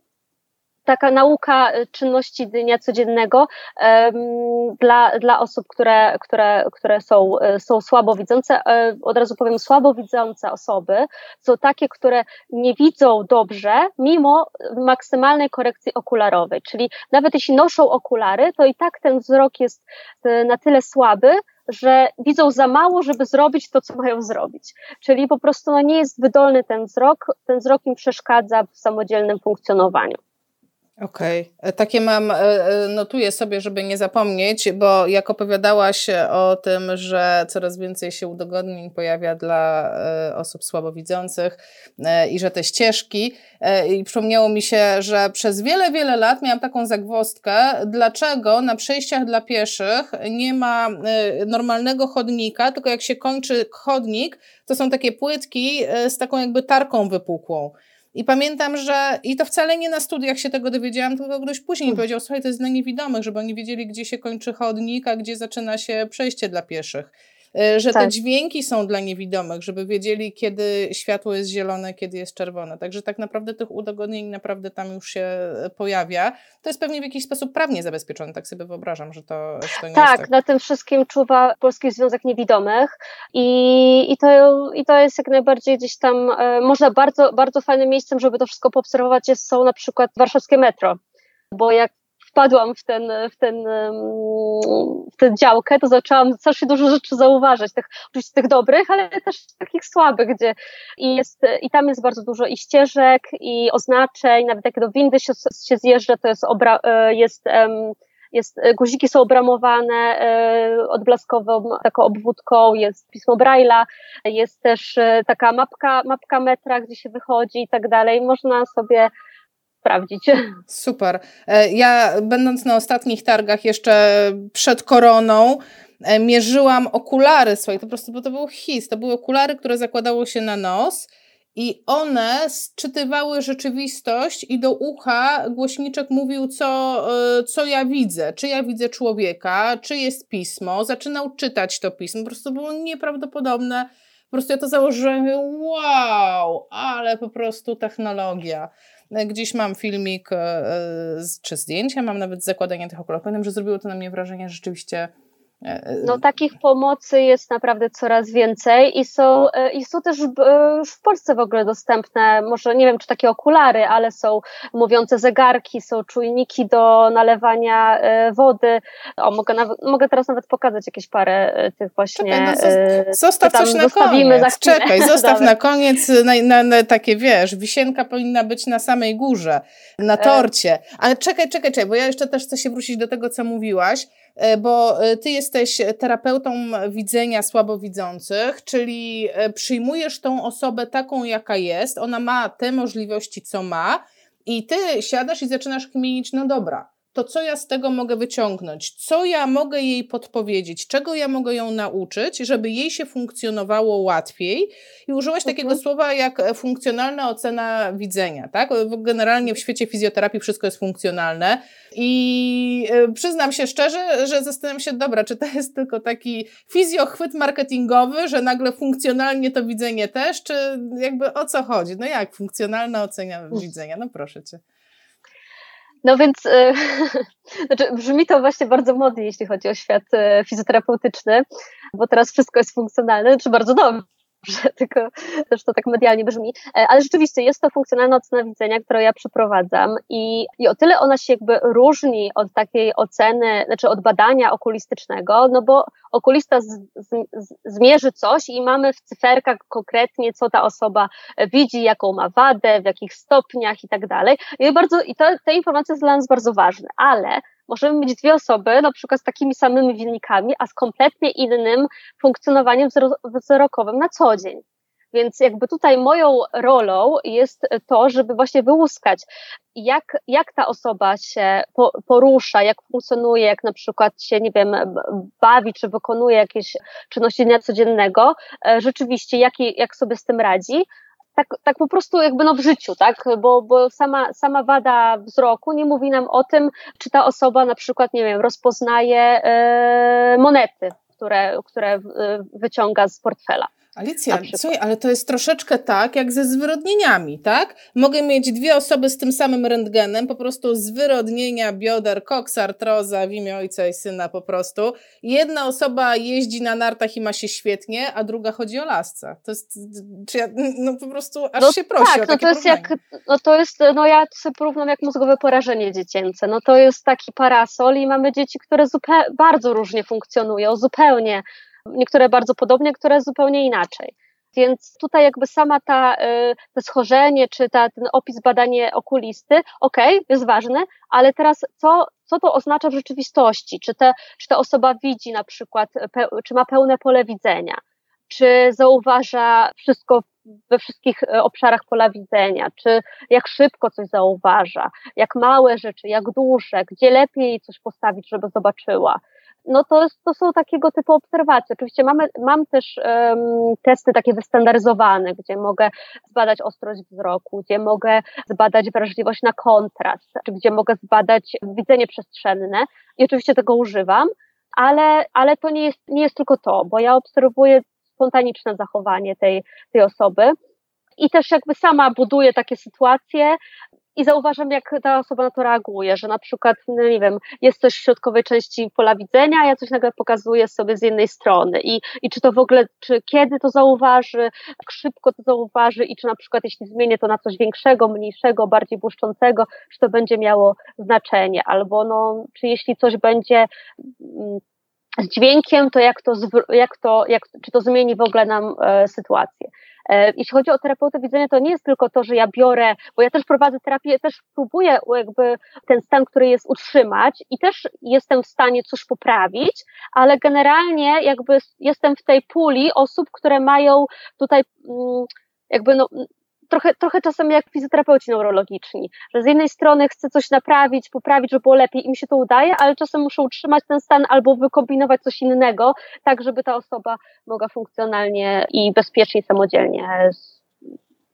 taka nauka y, czynności dnia codziennego dla, dla osób, które, które, które są, y, są słabowidzące. E, od razu powiem, słabowidzące osoby są takie, które nie widzą dobrze, mimo maksymalnej korekcji okularowej. Czyli nawet jeśli noszą okulary, to i tak ten wzrok jest na tyle słaby, że widzą za mało, żeby zrobić to, co mają zrobić. Czyli po prostu no, nie jest wydolny ten wzrok, ten wzrok im przeszkadza w samodzielnym funkcjonowaniu. Okej, okay. E, takie mam, e, e, notuję sobie, żeby nie zapomnieć, bo jak opowiadałaś o tym, że coraz więcej się udogodnień pojawia dla osób słabowidzących i że te ścieżki, i przypomniało mi się, że przez wiele, wiele lat miałam taką zagwostkę, dlaczego na przejściach dla pieszych nie ma normalnego chodnika, tylko jak się kończy chodnik, to są takie płytki z taką jakby tarką wypukłą. I pamiętam, że i to wcale nie na studiach się tego dowiedziałam, tylko ktoś później hmm. powiedział, słuchaj, to jest dla niewidomych, żeby oni wiedzieli, gdzie się kończy chodnik, a gdzie zaczyna się przejście dla pieszych. E, że tak. te dźwięki są dla niewidomych, żeby wiedzieli, kiedy światło jest zielone, kiedy jest czerwone. Także tak naprawdę tych udogodnień naprawdę tam już się e, pojawia. To jest pewnie w jakiś sposób prawnie zabezpieczone, tak sobie wyobrażam, że to, że to nie tak, jest tak. na tym wszystkim czuwa Polski Związek Niewidomych i, i, to, i to jest jak najbardziej gdzieś tam, e, można bardzo, bardzo fajnym miejscem, żeby to wszystko poobserwować jest, są na przykład warszawskie metro bo jak wpadłam w ten, w ten, w tę działkę, to zaczęłam strasznie dużo rzeczy zauważyć, tych, oczywiście tych dobrych, ale też takich słabych, gdzie i jest, i tam jest bardzo dużo i ścieżek, i oznaczeń, nawet jak do windy się, się zjeżdża, to jest, obra, e, jest jest, e, guziki są obramowane e, odblaskową taką obwódką, jest pismo Braille'a, jest też taka mapka, mapka metra, gdzie się wychodzi i tak dalej. Można sobie sprawdzić. Super. E, ja, będąc na ostatnich targach jeszcze przed koroną, e, mierzyłam okulary swoje, to po prostu, bo to był his, to były okulary, które zakładało się na nos i one sczytywały rzeczywistość i do ucha głośniczek mówił, co, e, co ja widzę, czy ja widzę człowieka, czy jest pismo, zaczynał czytać to pismo, po prostu było nieprawdopodobne, po prostu ja to założyłam i wow, ale po prostu technologia. Gdzieś mam filmik e, czy zdjęcia, mam nawet zakładanie tych okularów. Pamiętam, że zrobiło to na mnie wrażenie, że rzeczywiście E, e, no takich pomocy jest naprawdę coraz więcej i są, e, i są też już w Polsce w ogóle dostępne, może nie wiem czy takie okulary, ale są mówiące zegarki, są czujniki do nalewania wody. O, mogę, nawet, mogę teraz nawet pokazać jakieś parę tych właśnie. Czekaj, no zostaw coś na koniec. Czekaj, zostaw na koniec na, na, na, takie, wiesz, wisienka powinna być na samej górze, na torcie. Ale czekaj, czekaj, czekaj, bo ja jeszcze też chcę się wrócić do tego, co mówiłaś E, bo e, ty jesteś terapeutą widzenia słabowidzących, czyli e, przyjmujesz tą osobę taką, jaka jest, ona ma te możliwości, co ma, i ty siadasz i zaczynasz kminić, no dobra, to co ja z tego mogę wyciągnąć? Co ja mogę jej podpowiedzieć? Czego ja mogę ją nauczyć, żeby jej się funkcjonowało łatwiej? I użyłaś takiego mhm. słowa jak funkcjonalna ocena widzenia, tak? Generalnie w świecie fizjoterapii wszystko jest funkcjonalne i e, przyznam się szczerze, że zastanawiam się, dobra, czy to jest tylko taki fizjochwyt marketingowy, że nagle funkcjonalnie to widzenie też, czy jakby o co chodzi? No jak funkcjonalna ocena widzenia? No proszę Cię. No więc e, znaczy brzmi to właśnie bardzo modnie, jeśli chodzi o świat e, fizjoterapeutyczny, bo teraz wszystko jest funkcjonalne, czy bardzo dobrze tylko też to tak medialnie brzmi, e, ale rzeczywiście jest to funkcjonalna ocena widzenia, którą ja przeprowadzam i, i o tyle ona się jakby różni od takiej oceny, znaczy od badania okulistycznego, no bo okulista z, z, z, zmierzy coś i mamy w cyferkach konkretnie, co ta osoba widzi, jaką ma wadę, w jakich stopniach i tak dalej. I bardzo, i to, te informacje są dla nas bardzo ważne, ale możemy mieć dwie osoby, na przykład z takimi samymi wynikami, a z kompletnie innym funkcjonowaniem wzrokowym na co dzień. Więc jakby tutaj moją rolą jest to, żeby właśnie wyłuskać, jak, jak ta osoba się porusza, jak funkcjonuje, jak na przykład się, nie wiem, bawi, czy wykonuje jakieś czynności dnia codziennego, e, rzeczywiście, jak, jak sobie z tym radzi, tak, tak po prostu jakby no w życiu, tak? Bo, bo sama, sama wada wzroku nie mówi nam o tym, czy ta osoba na przykład, nie wiem, rozpoznaje e, monety, które, które e, wyciąga z portfela. Alicja, słuchaj, ale to jest troszeczkę tak, jak ze zwyrodnieniami, tak? Mogę mieć dwie osoby z tym samym rentgenem, po prostu zwyrodnienia bioder, koks, artroza w imię ojca i syna po prostu. Jedna osoba jeździ na nartach i ma się świetnie, a druga chodzi o lasce. To jest, czy ja, no po prostu aż no się prosi tak, o takie no to jest jak, no to jest, no ja sobie porównam jak mózgowe porażenie dziecięce. No to jest taki parasol i mamy dzieci, które zupełnie, bardzo różnie funkcjonują, zupełnie niektóre bardzo podobnie, które zupełnie inaczej. Więc tutaj jakby sama ta, y, to schorzenie, czy ta, ten opis badanie okulisty, okej, okay, jest ważny, ale teraz co, co to oznacza w rzeczywistości? Czy, te, czy ta osoba widzi na przykład, czy ma pełne pole widzenia? Czy zauważa wszystko we wszystkich y, obszarach pola widzenia? Czy jak szybko coś zauważa? Jak małe rzeczy, jak duże? Gdzie lepiej coś postawić, żeby zobaczyła? No to, to są takiego typu obserwacje. Oczywiście mamy, mam też um, testy takie wystandaryzowane, gdzie mogę zbadać ostrość wzroku, gdzie mogę zbadać wrażliwość na kontrast, czy gdzie mogę zbadać widzenie przestrzenne i oczywiście tego używam, ale, ale to nie jest, nie jest tylko to, bo ja obserwuję spontaniczne zachowanie tej, tej osoby i też jakby sama buduję takie sytuacje, i zauważam, jak ta osoba na to reaguje, że na przykład, no nie wiem, jest coś w środkowej części pola widzenia, a ja coś nagle pokazuję sobie z jednej strony. I, i czy to w ogóle, czy kiedy to zauważy, jak szybko to zauważy i czy na przykład jeśli zmienię to na coś większego, mniejszego, bardziej błyszczącego, czy to będzie miało znaczenie, albo no, czy jeśli coś będzie mm, z dźwiękiem, to jak to, jak to, jak, czy to zmieni w ogóle nam e, sytuację. E, jeśli chodzi o terapeutę widzenia, to nie jest tylko to, że ja biorę, bo ja też prowadzę terapię, też próbuję jakby ten stan, który jest utrzymać i też jestem w stanie coś poprawić, ale generalnie jakby jestem w tej puli osób, które mają tutaj mm, jakby no, trochę, trochę czasem jak fizjoterapeuci neurologiczni, że z jednej strony chcę coś naprawić, poprawić, żeby było lepiej i mi się to udaje, ale czasem muszę utrzymać ten stan albo wykombinować coś innego, tak żeby ta osoba mogła funkcjonalnie i bezpiecznie, samodzielnie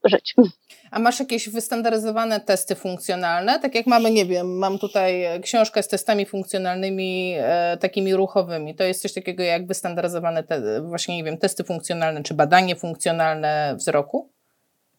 żyć. A masz jakieś wystandaryzowane testy funkcjonalne? Tak jak mamy, nie wiem, mam tutaj książkę z testami funkcjonalnymi, e, takimi ruchowymi. To jest coś takiego jak wystandaryzowane, te, właśnie, nie wiem, testy funkcjonalne czy badanie funkcjonalne wzroku?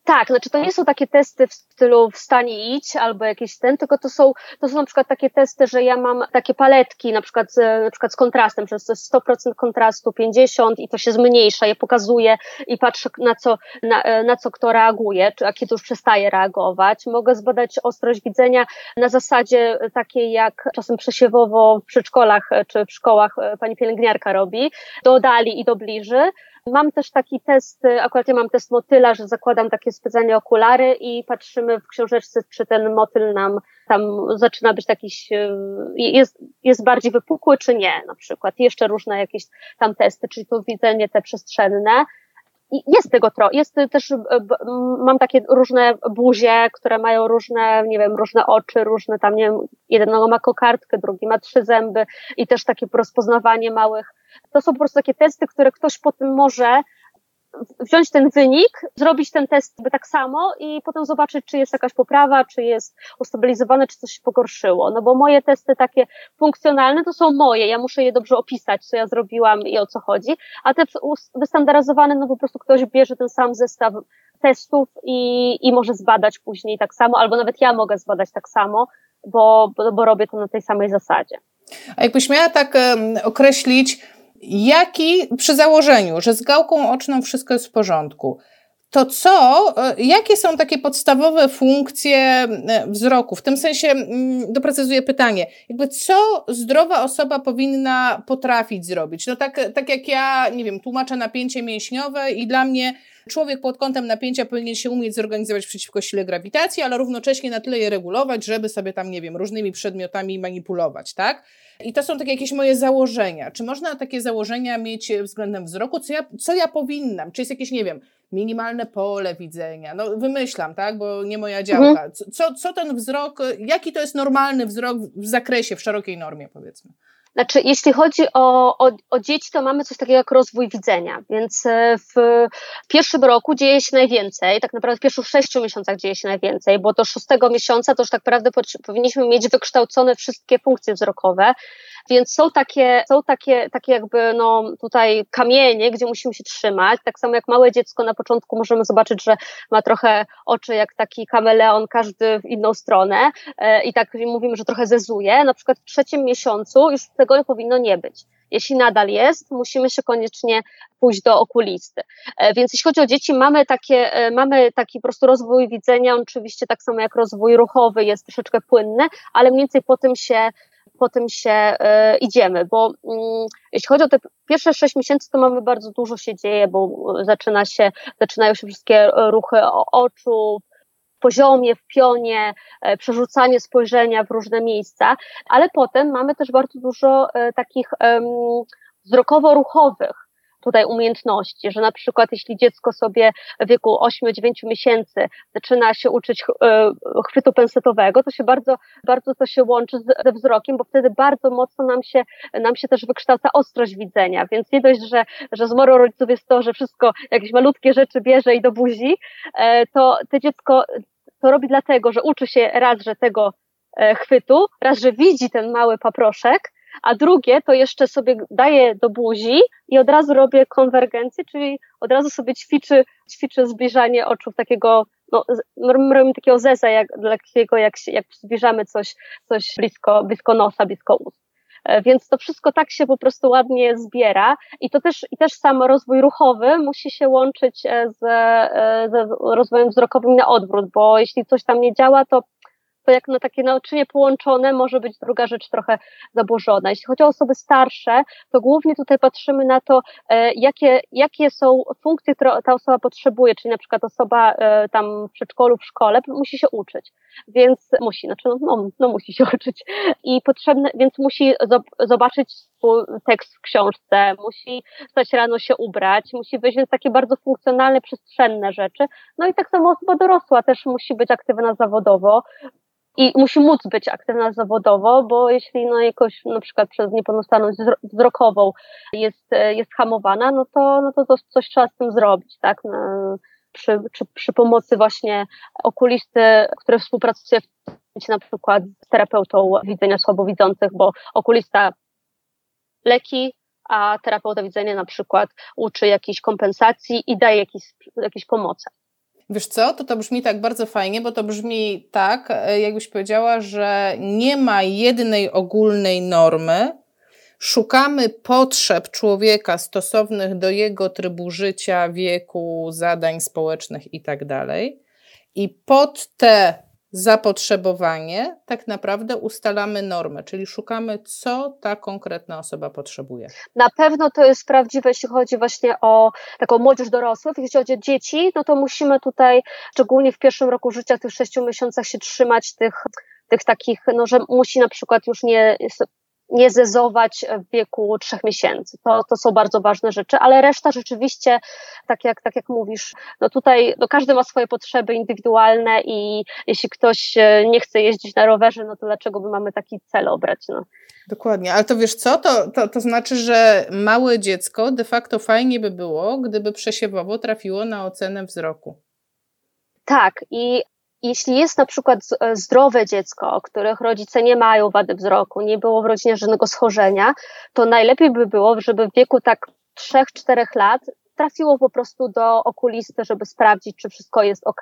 Tak, znaczy to nie są takie testy w stylu wstanie idź albo jakieś ten, tylko to są, to są na przykład takie testy, że ja mam takie paletki na przykład, z, na przykład z kontrastem, że to jest 100% kontrastu, 50 i to się zmniejsza, je pokazuję i patrzę na co, na, na co kto reaguje, czy a kiedy już przestaje reagować. Mogę zbadać ostrość widzenia na zasadzie takiej jak czasem przesiewowo w przedszkolach czy w szkołach e, pani pielęgniarka robi, do dali i do bliży. Mam też taki test, akurat ja mam test motyla, że zakładam takie specjalnie okulary i patrzymy w książeczce, czy ten motyl nam tam zaczyna być jakiś, jest, jest bardziej wypukły, czy nie, na przykład. Jeszcze różne jakieś tam testy, czyli to widzenie te przestrzenne. Jest tego trochę, jest też, mam takie różne buzie, które mają różne, nie wiem, różne oczy, różne tam, nie wiem, jeden ma kokardkę, drugi ma trzy zęby i też takie rozpoznawanie małych. To są po prostu takie testy, które ktoś potem może wziąć ten wynik, zrobić ten test tak samo i potem zobaczyć, czy jest jakaś poprawa, czy jest ustabilizowane, czy coś się pogorszyło. No bo moje testy takie funkcjonalne to są moje, ja muszę je dobrze opisać, co ja zrobiłam i o co chodzi, a te wystandaryzowane, no po prostu ktoś bierze ten sam zestaw testów i, i może zbadać później tak samo, albo nawet ja mogę zbadać tak samo, bo, bo, bo robię to na tej samej zasadzie. A jakbyś miała tak um, określić, jaki przy założeniu, że z gałką oczną wszystko jest w porządku, to co, e, jakie są takie podstawowe funkcje e, wzroku? W tym sensie mm, doprecyzuję pytanie, jakby co zdrowa osoba powinna potrafić zrobić? No tak, tak jak ja, nie wiem, tłumaczę napięcie mięśniowe i dla mnie człowiek pod kątem napięcia powinien się umieć zorganizować przeciwko sile grawitacji, ale równocześnie na tyle je regulować, żeby sobie tam, nie wiem, różnymi przedmiotami manipulować, tak? I to są takie jakieś moje założenia. Czy można takie założenia mieć względem wzroku? Co ja, co ja powinnam? Czy jest jakieś, nie wiem, minimalne pole widzenia? No wymyślam, tak, bo nie moja działka. Mhm. Co, co ten wzrok, jaki to jest normalny wzrok w zakresie, w szerokiej normie, powiedzmy? Znaczy, jeśli chodzi o, o, o, dzieci, to mamy coś takiego jak rozwój widzenia, więc e, w pierwszym roku dzieje się najwięcej, tak naprawdę w pierwszych sześciu miesiącach dzieje się najwięcej, bo do szóstego miesiąca to już tak naprawdę powinniśmy mieć wykształcone wszystkie funkcje wzrokowe, więc są takie, są takie, takie jakby no tutaj kamienie, gdzie musimy się trzymać. Tak samo jak małe dziecko na początku możemy zobaczyć, że ma trochę oczy jak taki kameleon, każdy w inną stronę e, i tak mówimy, że trochę zezuje. Na przykład w trzecim miesiącu już tego powinno nie być. Jeśli nadal jest, musimy się koniecznie pójść do okulisty. E, więc jeśli chodzi o dzieci, mamy, takie, e, mamy taki po prostu rozwój widzenia, oczywiście tak samo jak rozwój ruchowy jest troszeczkę płynny, ale mniej więcej po tym się po tym się y, idziemy, bo y, jeśli chodzi o te pierwsze sześć miesięcy, to mamy bardzo dużo się dzieje, bo zaczyna się, zaczynają się wszystkie ruchy oczu, w poziomie, w pionie, przerzucanie spojrzenia w różne miejsca, ale potem mamy też bardzo dużo takich wzrokowo-ruchowych tutaj umiejętności, że na przykład jeśli dziecko sobie w wieku 8-9 miesięcy zaczyna się uczyć e, chwytu pensetowego, to się bardzo, bardzo to się łączy ze wzrokiem, bo wtedy bardzo mocno nam się, nam się też wykształca ostrość widzenia, więc nie dość, że, że z moro rodziców jest to, że wszystko jakieś malutkie rzeczy bierze i do buzi, e, to to dziecko to robi dlatego, że uczy się raz, że tego e, chwytu, raz, że widzi ten mały paproszek, a drugie to jeszcze sobie daję do buzi i od razu robię konwergencję, czyli od razu sobie ćwiczy, ćwiczy zbliżanie oczu takiego, no, robimy takiego zeza, jak, jak, jak zbliżamy coś, coś blisko, blisko nosa, blisko ust. E, więc to wszystko tak się po prostu ładnie zbiera i to też, i też sam rozwój ruchowy musi się łączyć e, z, e, z rozwojem wzrokowym na odwrót, bo jeśli coś tam nie działa, to to jak na takie naczynie połączone może być druga rzecz trochę zaburzona. Jeśli chodzi o osoby starsze, to głównie tutaj patrzymy na to, e, jakie, jakie są funkcje, które ta osoba potrzebuje, czyli na przykład osoba e, tam w przedszkolu, w szkole musi się uczyć, więc musi, znaczy no, no, no musi się uczyć i potrzebne, więc musi zobaczyć tekst w książce, musi stać rano się ubrać, musi wyjść, więc takie bardzo funkcjonalne, przestrzenne rzeczy. No i tak samo osoba dorosła też musi być aktywna zawodowo, i musi móc być aktywna zawodowo, bo jeśli no jakoś na przykład przez niepełnosprawność wzrokową jest, jest hamowana, no to, no to coś trzeba z tym zrobić, tak? No, przy, przy, przy pomocy właśnie okulisty, który współpracuje na przykład z terapeutą widzenia słabowidzących, bo okulista leki, a terapeuta widzenia na przykład uczy jakiejś kompensacji i daje jakieś, jakieś pomocy. Wiesz co, to to brzmi tak bardzo fajnie, bo to brzmi tak, e, jakbyś powiedziała, że nie ma jednej ogólnej normy, szukamy potrzeb człowieka stosownych do jego trybu życia, wieku, zadań społecznych itd. I tak pod te zapotrzebowanie, tak naprawdę ustalamy normę, czyli szukamy, co ta konkretna osoba potrzebuje. Na pewno to jest prawdziwe, jeśli chodzi właśnie o taką młodzież dorosłych. Jeśli chodzi o dzieci, no to musimy tutaj, szczególnie w pierwszym roku życia, w tych sześciu miesiącach się trzymać tych tych takich, no, że musi na przykład już nie nie zezować w wieku trzech miesięcy. To, to są bardzo ważne rzeczy, ale reszta rzeczywiście, tak jak, tak jak mówisz, no tutaj no każdy ma swoje potrzeby indywidualne i jeśli ktoś e, nie chce jeździć na rowerze, no to dlaczego by mamy taki cel obrać? No. Dokładnie, ale to wiesz co, to, to, to znaczy, że małe dziecko de facto fajnie by było, gdyby przesiewowo trafiło na ocenę wzroku. Tak, i jeśli jest na przykład e, zdrowe dziecko, których rodzice nie mają wady wzroku, nie było w rodzinie żadnego schorzenia, to najlepiej by było, żeby w wieku tak 3-4 lat trafiło po prostu do okulisty, żeby sprawdzić, czy wszystko jest ok,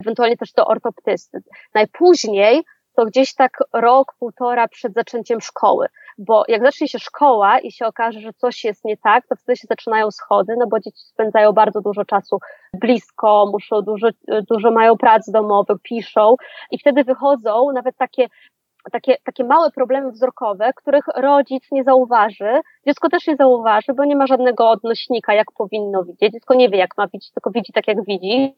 ewentualnie też do ortoptysty. Najpóźniej to gdzieś tak rok, półtora przed zaczęciem szkoły. Bo jak zacznie się szkoła i się okaże, że coś jest nie tak, to wtedy się zaczynają schody, no bo dzieci spędzają bardzo dużo czasu blisko, muszą dużo, dużo mają prac domowych, piszą i wtedy wychodzą nawet takie takie, takie małe problemy wzrokowe, których rodzic nie zauważy, dziecko też nie zauważy, bo nie ma żadnego odnośnika, jak powinno widzieć. Dziecko nie wie, jak ma widzieć, tylko widzi tak, jak widzi,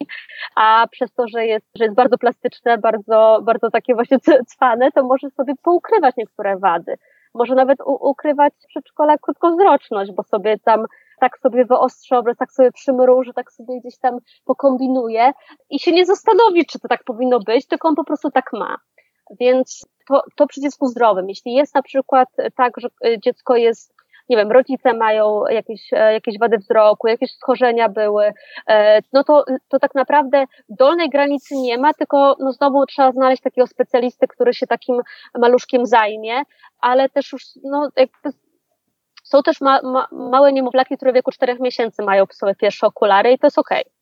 a przez to, że jest, że jest bardzo plastyczne, bardzo, bardzo takie właśnie cwane, to może sobie poukrywać niektóre wady. Może nawet ukrywać w przedszkole krótkowzroczność, bo sobie tam tak sobie wyostrzy obraz, tak sobie przymruży, tak sobie gdzieś tam pokombinuje i się nie zastanowi, czy to tak powinno być, tylko on po prostu tak ma. Więc to, to dziecku zdrowym. Jeśli jest na przykład tak, że y, dziecko jest nie wiem, rodzice mają jakieś, e, jakieś wady wzroku, jakieś schorzenia były, e, no to, to tak naprawdę dolnej granicy nie ma, tylko no znowu trzeba znaleźć takiego specjalisty, który się takim maluszkiem zajmie, ale też już no, jakby są też ma, ma, małe niemowlaki, które w wieku czterech miesięcy mają sobie pierwsze okulary i to jest okej. Okay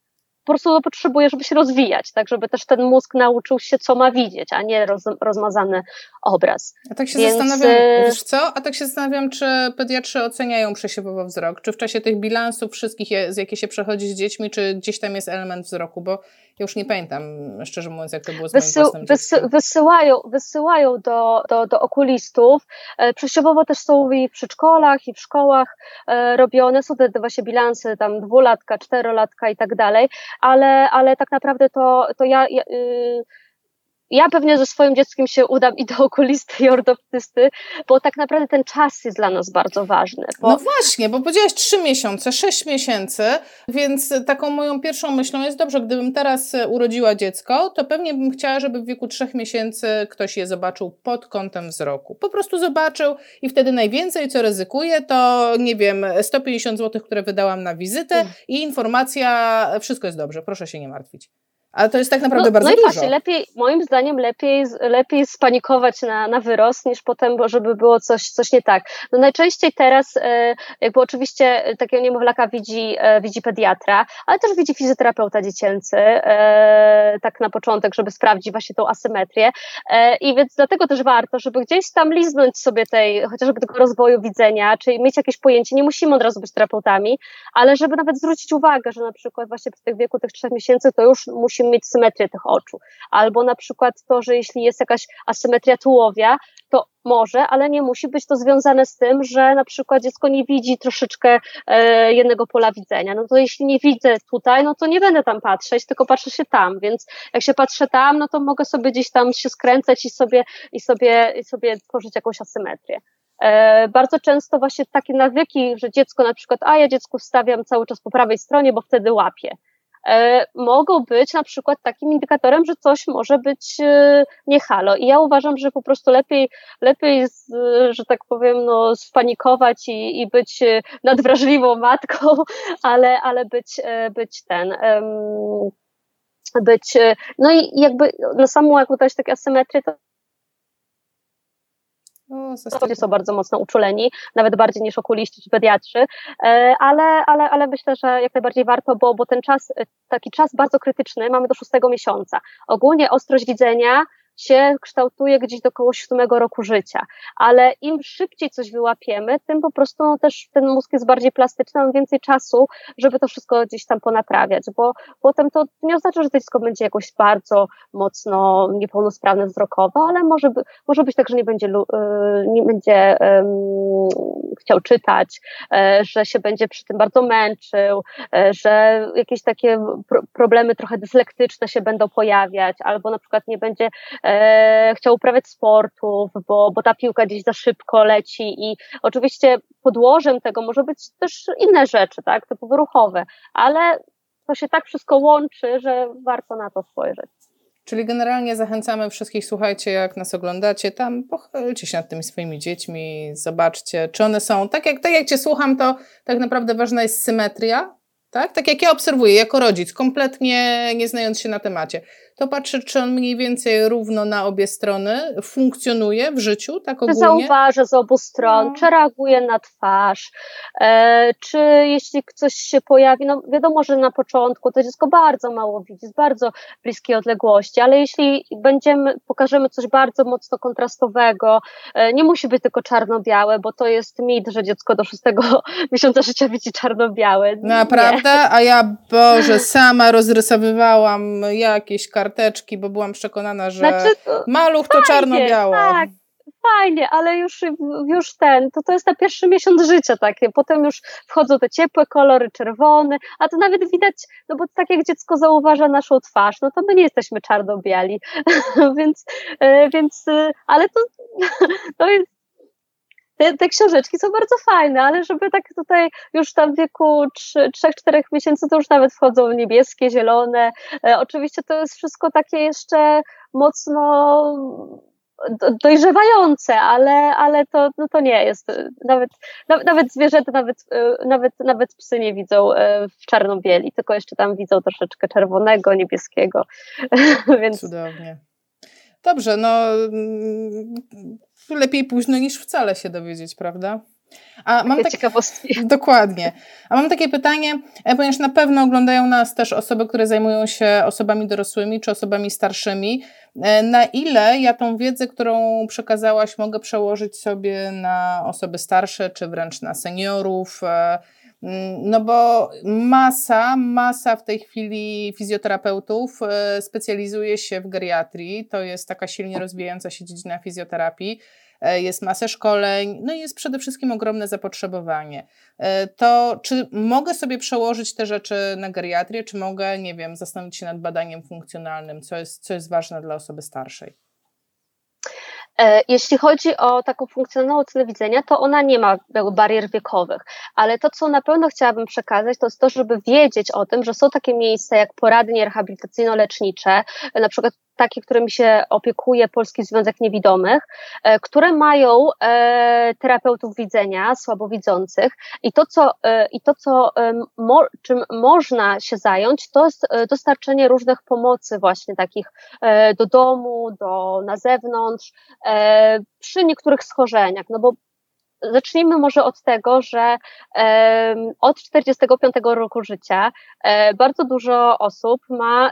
po prostu potrzebuje, żeby się rozwijać, tak, żeby też ten mózg nauczył się, co ma widzieć, a nie roz, rozmazany obraz. A tak się Więc... zastanawiam, y, wiesz co? A tak się zastanawiam, czy pediatrzy oceniają przesiewowo wzrok, czy w czasie tych bilansów wszystkich, z jakie się przechodzi z dziećmi, czy gdzieś tam jest element wzroku, bo ja już nie pamiętam, szczerze mówiąc, jak to było z Wysył, wysy, wysyłają, wysyłają do, do, do okulistów. E, przesiewowo też są i w przedszkolach, i w szkołach e, robione. Są te właśnie bilansy tam dwulatka, czterolatka i tak dalej, ale, ale tak naprawdę to, to ja, ja yy, ja pewnie ze swoim dzieckiem się udam i do okulisty, i ortoptysty, bo tak naprawdę ten czas jest dla nas bardzo ważny. Bo... No właśnie, bo powiedziałaś trzy miesiące, sześć miesięcy, więc taką moją pierwszą myślą jest dobrze, gdybym teraz urodziła dziecko, to pewnie bym chciała, żeby w wieku trzech miesięcy ktoś je zobaczył pod kątem wzroku. Po prostu zobaczył i wtedy najwięcej, co ryzykuję, to nie wiem, 150 zł, które wydałam na wizytę mm. i informacja, wszystko jest dobrze, proszę się nie martwić. Ale to jest tak naprawdę no, bardzo no dużo. No i właśnie, lepiej, moim zdaniem lepiej, lepiej spanikować na, na wyrost, niż potem, żeby było coś, coś nie tak. No najczęściej teraz, e, jakby oczywiście takiego niemowlaka widzi, e, widzi pediatra, ale też widzi fizjoterapeuta dziecięcy, e, tak na początek, żeby sprawdzić właśnie tą asymetrię. I więc dlatego też warto, żeby gdzieś tam liznąć sobie tej, chociażby tego rozwoju widzenia, czyli mieć jakieś pojęcie, nie musimy od razu być terapeutami, ale żeby nawet zwrócić uwagę, że na przykład właśnie w tych wieku tych trzech miesięcy to już musi musimy mieć symetrię tych oczu. Albo na przykład to, że jeśli jest jakaś asymetria tułowia, to może, ale nie musi być to związane z tym, że na przykład dziecko nie widzi troszeczkę e, jednego pola widzenia. No to jeśli nie widzę tutaj, no to nie będę tam patrzeć, tylko patrzę się tam, więc jak się patrzę tam, no to mogę sobie gdzieś tam się skręcać i sobie, i sobie, i sobie tworzyć jakąś asymetrię. E, bardzo często właśnie takie nawyki, że dziecko na przykład, a ja dziecku wstawiam cały czas po prawej stronie, bo wtedy łapie. E, mogą być na przykład takim indykatorem, że coś może być e, nie halo. I ja uważam, że po prostu lepiej, lepiej z, że tak powiem, no, spanikować i, i być nadwrażliwą matką, ale, ale być, e, być ten. być, no i jakby na samą jakby dać takie asymetrię, to Ludzie są bardzo mocno uczuleni, nawet bardziej niż okuliści czy pediatrzy, e, ale, ale, ale myślę, że jak najbardziej warto, bo, bo ten czas, taki czas bardzo krytyczny mamy do szóstego miesiąca. Ogólnie ostrość widzenia się kształtuje gdzieś do około siódmego roku życia. Ale im szybciej coś wyłapiemy, tym po prostu no, też ten mózg jest bardziej plastyczny, mam więcej czasu, żeby to wszystko gdzieś tam ponaprawiać, bo potem to nie oznacza, że to dziecko będzie jakoś bardzo mocno niepełnosprawne wzrokowo, ale może, może być tak, że nie będzie, y, nie będzie chciał czytać, e, że się będzie przy tym bardzo męczył, e, że jakieś takie problemy trochę dyslektyczne się będą pojawiać, albo na przykład nie będzie e, chciał uprawiać sportów, bo, bo ta piłka gdzieś za szybko leci i oczywiście podłożem tego może być też inne rzeczy, tak, typowo ruchowe, ale to się tak wszystko łączy, że warto na to spojrzeć. Czyli generalnie zachęcamy wszystkich, słuchajcie, jak nas oglądacie, tam pochylcie się nad tymi swoimi dziećmi, zobaczcie, czy one są, tak jak, tak jak Cię słucham, to tak naprawdę ważna jest symetria, tak? Tak jak ja obserwuję jako rodzic, kompletnie nie znając się na temacie. To patrzę, czy on mniej więcej równo na obie strony funkcjonuje w życiu, tak ogólnie. Czy zauważa z obu stron, no. czy reaguje na twarz, e, czy jeśli coś się pojawi, no wiadomo, że na początku to dziecko bardzo mało widzi, z bardzo bliskiej odległości, ale jeśli będziemy, pokażemy coś bardzo mocno kontrastowego, e, nie musi być tylko czarno-białe, bo to jest mit, że dziecko do szóstego miesiąca życia widzi czarno-białe. Naprawdę? A ja, Boże, sama rozrysowywałam jakieś karteczki, bo byłam przekonana, że znaczy, maluch to czarno-biało. Tak, fajnie, ale już, już ten, to to jest na pierwszy miesiąc życia takie, potem już wchodzą te ciepłe kolory, czerwony, a to nawet widać, no bo tak jak dziecko zauważa naszą twarz, no to my nie jesteśmy czarno-biali, więc, e, więc, e, ale to, to jest te, te książeczki są bardzo fajne, ale żeby tak tutaj już tam w wieku 3-4 miesięcy to już nawet wchodzą niebieskie, zielone. E, oczywiście to jest wszystko takie jeszcze mocno dojrzewające, ale, ale to, no to nie jest. Nawet, nawet zwierzęta, nawet, e, nawet, nawet psy nie widzą e, w czarno-bieli, tylko jeszcze tam widzą troszeczkę czerwonego, niebieskiego. Cudownie. Dobrze, no mm, lepiej późno niż wcale się dowiedzieć, prawda? A mam takie ciekawostki. Dokładnie. A mam takie pytanie, e, ponieważ na pewno oglądają nas też osoby, które zajmują się osobami dorosłymi czy osobami starszymi. E, na ile ja tą wiedzę, którą przekazałaś, mogę przełożyć sobie na osoby starsze, czy wręcz na seniorów? E, mm, no bo masa, masa w tej chwili fizjoterapeutów specjalizuje się w geriatrii. To jest taka silnie rozwijająca się dziedzina fizjoterapii. E, jest masę szkoleń, no i jest przede wszystkim ogromne zapotrzebowanie. E, to czy mogę sobie przełożyć te rzeczy na geriatrię, czy mogę, nie wiem, zastanowić się nad badaniem funkcjonalnym, co jest, co jest ważne dla osoby starszej? E, jeśli chodzi o taką funkcjonalną ocenę widzenia, to ona nie ma barier wiekowych, ale to, co na pewno chciałabym przekazać, to jest to, żeby wiedzieć o tym, że są takie miejsca jak poradnie rehabilitacyjno-lecznicze, na przykład takie, którymi się opiekuje Polski Związek Niewidomych, e, które mają e, terapeutów widzenia, słabowidzących. I to, co, e, i to, co mo, czym można się zająć, to jest dostarczenie różnych pomocy właśnie takich do domu, do, na zewnątrz, przy niektórych schorzeniach, no bo Zacznijmy może od tego, że od 45 roku życia bardzo dużo osób ma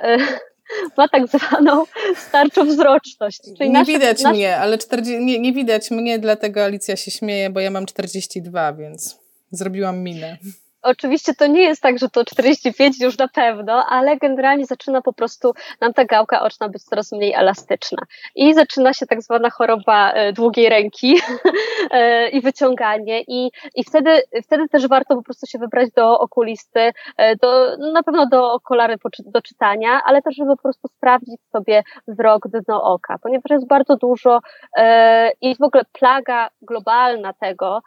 ma tak zwaną starczą wzroczność. Czyli nie nasze, widać nasze... mnie, ale 40, nie, nie widać mnie, dlatego Alicja się śmieje, bo ja mam 42, więc zrobiłam minę. Oczywiście to nie jest tak, że to 45 już na pewno, ale generalnie zaczyna po prostu nam ta gałka oczna być coraz mniej elastyczna. I zaczyna się tak zwana choroba e, długiej ręki e, i wyciąganie. I, i wtedy, wtedy też warto po prostu się wybrać do okulisty, e, do, na pewno do okulary do czytania, ale też, żeby po prostu sprawdzić sobie wzrok dno oka, ponieważ jest bardzo dużo i w ogóle plaga globalna tego,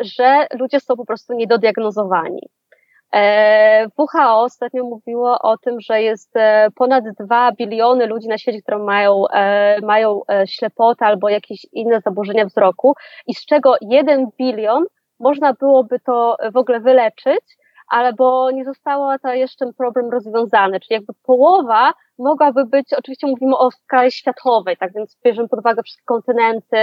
że ludzie są po prostu niedodiagnozowani. E, WHO ostatnio mówiło o tym, że jest e, ponad 2 biliony ludzi na świecie, które mają, mają ślepotę albo jakieś inne zaburzenia wzroku i z czego 1 bilion można byłoby to w ogóle wyleczyć, albo nie zostało to jeszcze problem rozwiązany, czyli jakby połowa mogłaby być, oczywiście mówimy o skali światowej, tak więc bierzemy pod uwagę wszystkie kontynenty,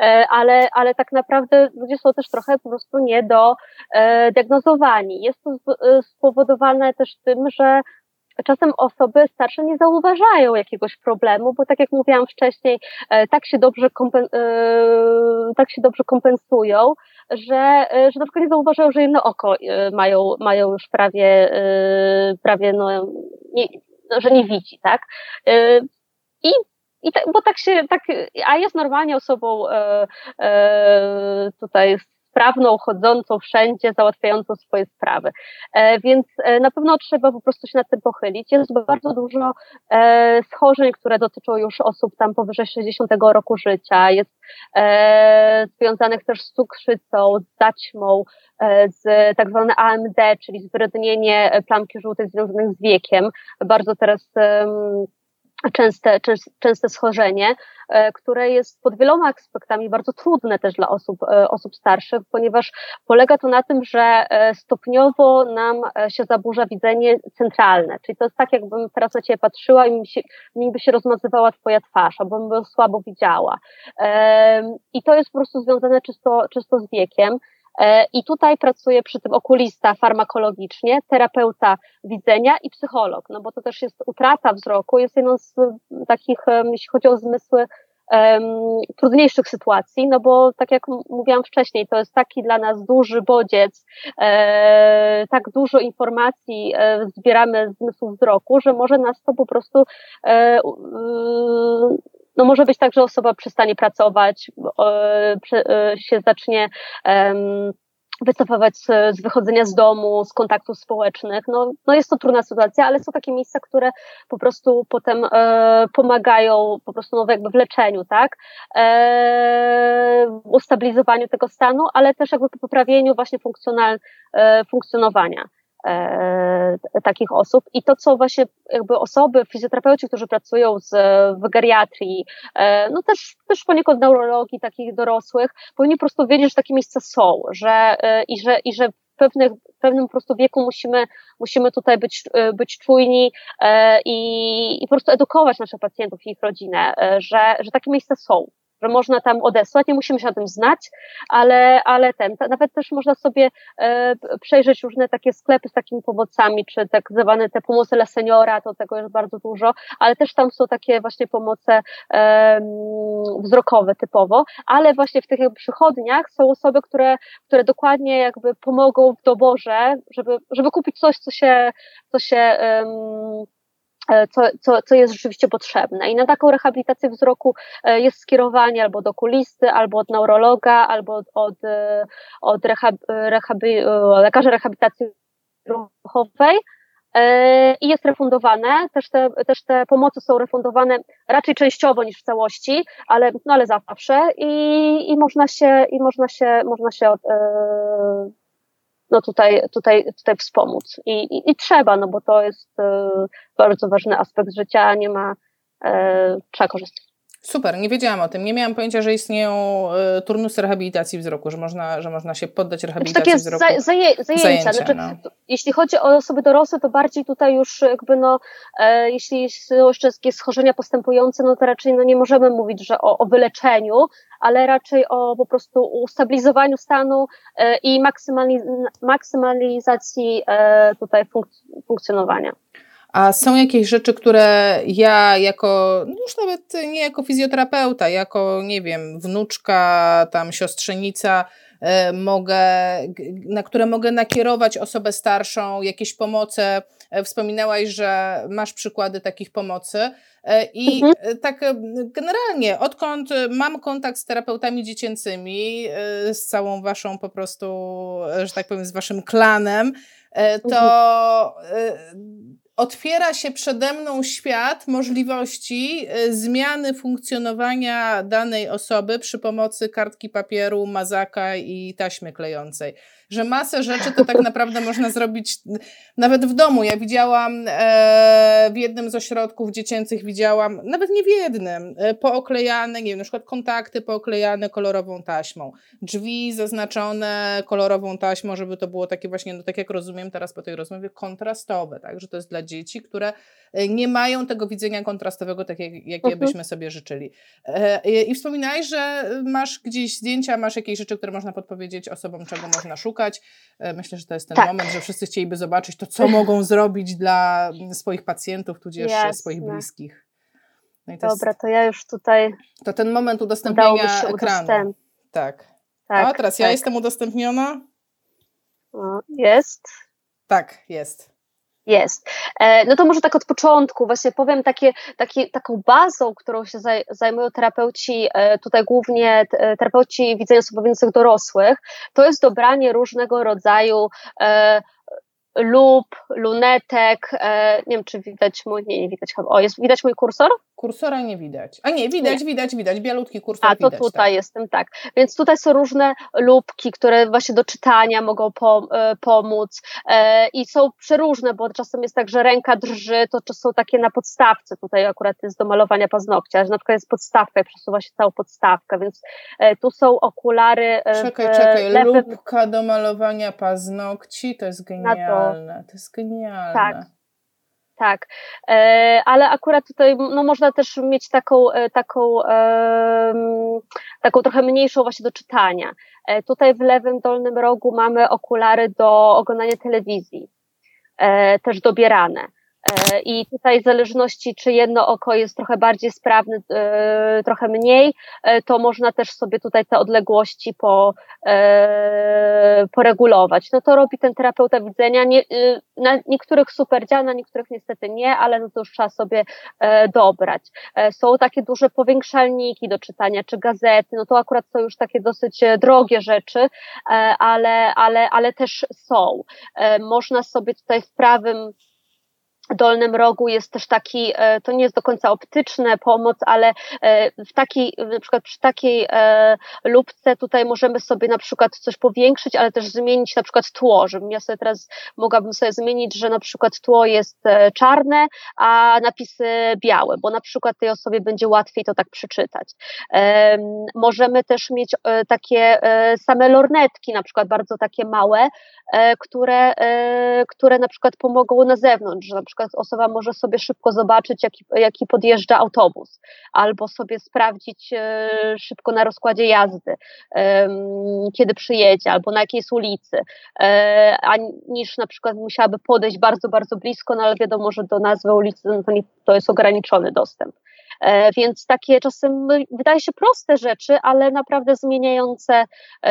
e, ale, ale tak naprawdę ludzie są też trochę po prostu nie do e, diagnozowani. Jest to e, spowodowane też tym, że czasem osoby starsze nie zauważają jakiegoś problemu, bo tak jak mówiłam wcześniej, tak się dobrze, kompen, tak się dobrze kompensują, że, że na przykład nie zauważają, że jedno oko mają, mają już prawie, prawie no, nie, no, że nie widzi, tak? I i tak, bo tak się, tak, a jest normalnie osobą e, e, tutaj sprawną, chodzącą wszędzie, załatwiającą swoje sprawy. E, więc e, na pewno trzeba po prostu się nad tym pochylić. Jest bardzo dużo e, schorzeń, które dotyczą już osób tam powyżej 60 roku życia. Jest związanych też z cukrzycą, z zaćmą, z tak zwane AMD, czyli zwyrodnienie plamki żółtej związanych z wiekiem. Bardzo teraz częste, częste schorzenie, e, które jest pod wieloma aspektami bardzo trudne też dla osób, e, osób starszych, ponieważ polega to na tym, że e, stopniowo nam się zaburza widzenie centralne, czyli to jest tak, jakbym teraz na Ciebie patrzyła i mi, się, by się rozmazywała Twoja twarz, albo bym słabo widziała. I to jest po prostu związane czysto, czysto z wiekiem. E, I tutaj pracuje przy tym okulista farmakologicznie, terapeuta widzenia i psycholog, no bo to też jest utrata wzroku, jest jedną z takich, jeśli chodzi o zmysły, trudniejszych sytuacji, no bo tak jak mówiłam wcześniej, to jest taki dla nas duży bodziec, e, tak dużo informacji e, zbieramy z zmysłu wzroku, że może nas to po prostu e, no może być tak, że osoba przestanie pracować, e, się zacznie wycofywać z wychodzenia z domu, z kontaktów społecznych. No, no jest to trudna sytuacja, ale są takie miejsca, które po prostu potem e, pomagają po prostu no, jakby w leczeniu, tak? E, ustabilizowaniu tego stanu, ale też jakby po poprawieniu właśnie funkcjonal, e, funkcjonowania. E, takich osób. I to, co właśnie jakby osoby, fizjoterapeuci, którzy pracują z, w geriatrii, e, no też, też poniekąd neurologii takich dorosłych, powinni po prostu wiedzieć, że takie miejsca są, że e, i że, i że w pewnych, w pewnym po prostu wieku musimy, musimy tutaj być, być czujni i, i po prostu edukować naszych pacjentów i ich rodzinę, że, że takie miejsca są że można tam odesłać, nie musimy się o tym znać, ale, ale ten, nawet też można sobie e, przejrzeć różne takie sklepy z takimi pomocami, czy tak zwane te pomoce dla seniora, to tego jest bardzo dużo, ale też tam są takie właśnie pomoce e, wzrokowe typowo, ale właśnie w tych przychodniach są osoby, które, które dokładnie jakby pomogą w doborze, żeby, żeby kupić coś, co się, co się E, co, co, co jest rzeczywiście potrzebne. I na taką rehabilitację wzroku e, jest skierowanie albo do okulisty, albo od neurologa, albo od, od, e, od rehab, rehabi, lekarza rehabilitacji ruchowej i jest refundowane. Też te, też te pomocy są refundowane raczej częściowo niż w całości, ale, no ale zawsze i, i można się, i można się, można się no tutaj, tutaj, tutaj wspomóc. I, i, I trzeba, no bo to jest e, bardzo ważny aspekt życia, nie ma, e, trzeba korzystać. Super, nie wiedziałam o tym. Nie miałam pojęcia, że istnieją y, turnusy rehabilitacji wzroku, że można, że można się poddać rehabilitacji takie wzroku. Za, zaje, zajęcia. zajęcia znaczy, no. Jeśli chodzi o osoby dorosłe, to bardziej tutaj już jakby no, e, jeśli są jeszcze jakieś schorzenia postępujące, no to raczej no, nie możemy mówić, że o, o wyleczeniu, ale raczej o po prostu ustabilizowaniu stanu e, i maksymaliz maksymalizacji e, tutaj funk funkcjonowania. A są jakieś rzeczy, które ja jako, no już nawet nie jako fizjoterapeuta, jako, nie wiem, wnuczka, tam siostrzenica, e, mogę, na które mogę nakierować osobę starszą, jakieś pomoce. E, wspominałaś, że masz przykłady takich pomocy. E, I mhm. tak generalnie, odkąd mam kontakt z terapeutami dziecięcymi, z całą waszą po prostu, że tak powiem, z waszym klanem, to mhm otwiera się przede mną świat możliwości y, zmiany funkcjonowania danej osoby przy pomocy kartki papieru, mazaka i taśmy klejącej że masę rzeczy to tak naprawdę można zrobić nawet w domu. Ja widziałam e, w jednym z ośrodków dziecięcych, widziałam, nawet nie w jednym, e, pooklejane, nie wiem, na przykład kontakty pooklejane kolorową taśmą, drzwi zaznaczone kolorową taśmą, żeby to było takie właśnie, no tak jak rozumiem teraz po tej rozmowie, kontrastowe, tak, że to jest dla dzieci, które nie mają tego widzenia kontrastowego, tak jak, jakie uh mhm. byśmy sobie życzyli. I wspominałeś, że masz gdzieś zdjęcia, masz jakieś rzeczy, które można podpowiedzieć osobom, czego można szukać, szukać. E, myślę, że to jest ten tak. moment, że wszyscy chcieliby zobaczyć to, co mogą zrobić dla swoich pacjentów, tudzież Jasne. swoich bliskich. No to Dobra, jest, to ja już tutaj. To ten moment udostępnienia ekranu. Tak. tak. A teraz tak. ja jestem udostępniona? jest. Tak, jest. Jest. E, no to może tak od początku właśnie powiem takie, takie, taką bazą, którą się zajmują terapeuci, e, tutaj głównie e, terapeuci widzenia słabowiących dorosłych, to jest dobranie różnego rodzaju lub, lunetek, e, nie wiem czy widać mój, nie, nie widać chyba, o jest, widać mój kursor? Kursora nie widać. A nie, widać, nie. widać, widać, bialutki kursor A, to widać, tutaj tak. jestem, tak. Więc tutaj są różne lubki, które właśnie do czytania mogą e, pomóc e, i są przeróżne, bo czasem jest tak, że ręka drży, to, są takie na podstawce, tutaj akurat jest do malowania paznokcia, że na przykład jest podstawka i przesuwa się całą podstawkę, więc tu są okulary Czekaj, czekaj, lewym... lubka do malowania paznokci, to jest genialne, to jest genialne. Tak tak. E, ale akurat tutaj no, można też mieć taką, e, taką, taką trochę mniejszą właśnie do czytania. E, tutaj w lewym dolnym rogu mamy okulary do oglądania telewizji, też dobierane. E, I tutaj w zależności, czy jedno oko jest trochę bardziej sprawne, e, trochę mniej, e, to można też sobie tutaj te odległości po, poregulować. No to robi ten terapeuta widzenia. Nie, na niektórych super działa, na niektórych niestety nie, ale no to już trzeba sobie dobrać. Są takie duże powiększalniki do czytania, czy gazety, no to akurat są już takie dosyć drogie rzeczy, ale, ale, ale też są. Można sobie tutaj w prawym dolnym rogu jest też taki, e, to nie jest do końca optyczne pomoc, ale e, w takiej, na przykład przy takiej e, lubce tutaj możemy sobie na przykład coś powiększyć, ale też zmienić na przykład tło, żebym ja sobie teraz mogłabym sobie zmienić, że na przykład tło jest czarne, a napisy białe, bo na przykład tej osobie będzie łatwiej to tak przeczytać. Możemy też mieć takie same lornetki, na przykład bardzo takie małe, które, które na przykład pomogą na zewnątrz, że na przykład przykład osoba może sobie szybko zobaczyć, jaki, jaki podjeżdża autobus, albo sobie sprawdzić e, szybko na rozkładzie jazdy, kiedy przyjedzie, albo na jakiej jest ulicy, e, a niż na przykład musiałaby podejść bardzo, bardzo blisko, no ale wiadomo, że do nazwy ulicy no to, to jest ograniczony dostęp. E, więc takie czasem no, wydaje się proste rzeczy, ale naprawdę zmieniające,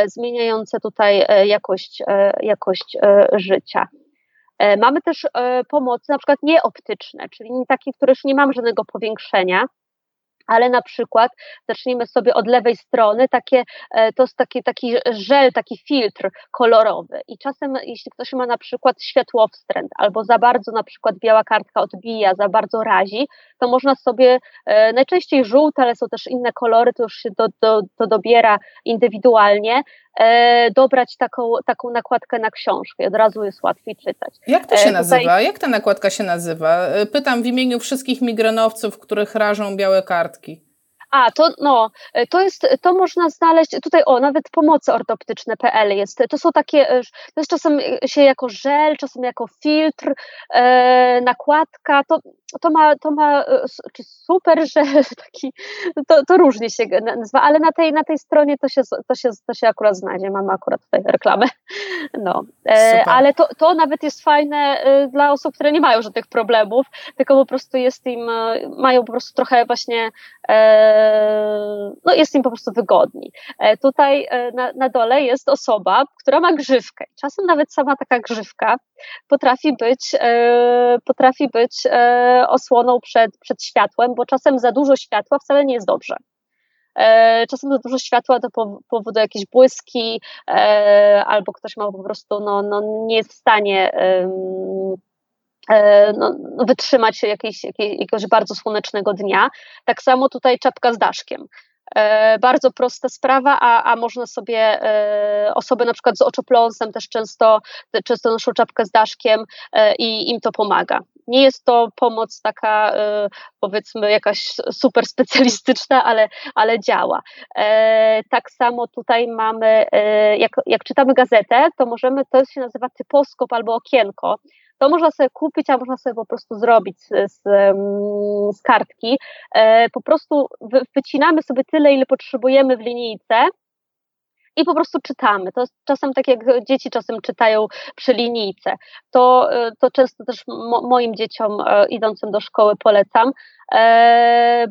zmieniające tutaj jakość, jakość życia. E, mamy też e, pomocy na przykład nieoptyczne, czyli takie, które już nie mamy żadnego powiększenia, ale na przykład zacznijmy sobie od lewej strony, takie, e, to jest taki, taki żel, taki filtr kolorowy. I czasem jeśli ktoś ma na przykład światłowstręt albo za bardzo na przykład biała kartka odbija, za bardzo razi, to można sobie, najczęściej żółte, ale są też inne kolory, to już się do, do, to dobiera indywidualnie, e, dobrać taką, taką nakładkę na książkę od razu jest łatwiej czytać. Jak to się e, nazywa? Tutaj... Jak ta nakładka się nazywa? E, pytam w imieniu wszystkich migrenowców, których rażą białe kartki. A, to, no, e, to jest, to można znaleźć, tutaj o, nawet pomocy ortoptyczne.pl jest, to są takie, e, to jest czasem się jako żel, czasem jako filtr, e, nakładka, to, to ma, to ma e, czy super, że taki, to, to różnie się nazywa, ale na tej, na tej stronie to się, to, się, to się akurat znajdzie, mamy akurat tutaj reklamę, no, e, ale to, to nawet jest fajne dla osób, które nie mają żadnych problemów, tylko po prostu jest im, mają po prostu trochę właśnie e, no jest im po prostu wygodniej. E, tutaj e, na, na dole jest osoba, która ma grzywkę. Czasem nawet sama taka grzywka potrafi być, e, potrafi być osłoną przed, przed światłem, bo czasem za dużo światła wcale nie jest dobrze. Czasem za dużo światła to powoduje jakieś błyski, albo ktoś ma po prostu, no, no nie jest w stanie E, no, no, wytrzymać jakiejś, jakiegoś bardzo słonecznego dnia. Tak samo tutaj czapka z daszkiem. E, bardzo prosta sprawa, a, a można sobie e, osoby na przykład z oczopląsem też często, często noszą czapkę z daszkiem i im to pomaga. Nie jest to pomoc taka powiedzmy jakaś super specjalistyczna, ale, ale działa. Tak samo tutaj mamy, jak, jak czytamy gazetę, to możemy, to się nazywa typoskop albo okienko to można sobie kupić, a można sobie po prostu zrobić z, z, z kartki. E, po prostu wycinamy sobie tyle, ile potrzebujemy w linijce i po prostu czytamy. To jest czasem tak jak dzieci czasem czytają przy linijce. To, e, to często też moim dzieciom e, idącym do szkoły polecam,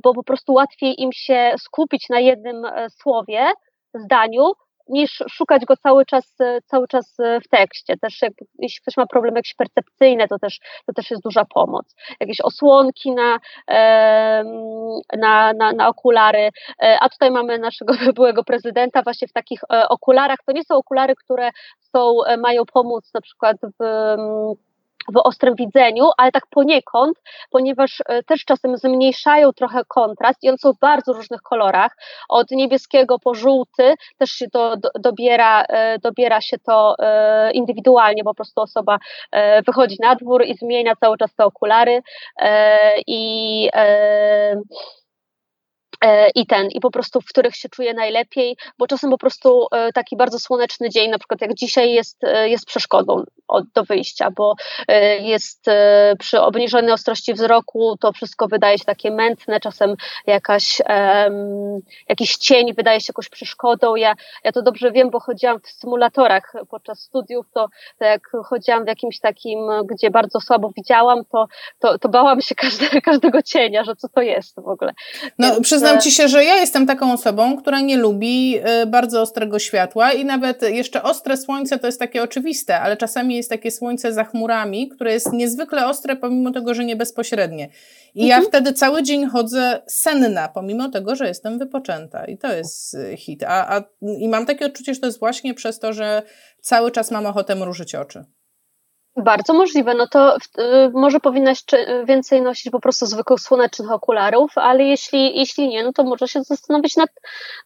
bo po prostu łatwiej im się skupić na jednym słowie, zdaniu, niż szukać go cały czas, cały czas w tekście. Też jak, jeśli ktoś ma problemy jakieś percepcyjne, to też, to też jest duża pomoc. Jakieś osłonki na, na, na, na okulary, e, a tutaj mamy naszego byłego prezydenta właśnie w takich e, okularach. To nie są okulary, które są, e, mają pomóc na przykład w w ostrym widzeniu, ale tak poniekąd, ponieważ e, też czasem zmniejszają trochę kontrast i one są w bardzo różnych kolorach, od niebieskiego po żółty, też się to dobiera, e, dobiera się to e, indywidualnie, po prostu osoba wychodzi na dwór i zmienia cały czas te okulary i i ten, i po prostu w których się czuję najlepiej, bo czasem po prostu e, taki bardzo słoneczny dzień, na przykład jak dzisiaj jest, e, jest przeszkodą do wyjścia, bo jest przy obniżonej ostrości wzroku to wszystko wydaje się takie mętne, czasem jakaś, jakiś cień wydaje się jakąś przeszkodą. Ja, ja to dobrze wiem, bo chodziłam w symulatorach podczas studiów, to, to jak chodziłam w jakimś takim, gdzie bardzo słabo widziałam, to, to, to bałam się każde, każdego cienia, że co to jest w ogóle. No, Więc, przyznam ci się, że ja jestem taką osobą, która nie lubi y, bardzo ostrego światła i nawet jeszcze ostre słońce to jest takie oczywiste, ale czasami jest takie słońce za chmurami, które jest niezwykle ostre, pomimo tego, że nie bezpośrednie. I mhm. ja wtedy cały dzień chodzę senna, pomimo tego, że jestem wypoczęta. I to jest y, hit. A, a, I mam takie odczucie, że to jest właśnie przez to, że cały czas mam ochotę mrużyć oczy. Bardzo możliwe. No to y, może powinnaś więcej nosić po prostu zwykłych słonecznych okularów, ale jeśli, jeśli nie, no to może się zastanowić nad,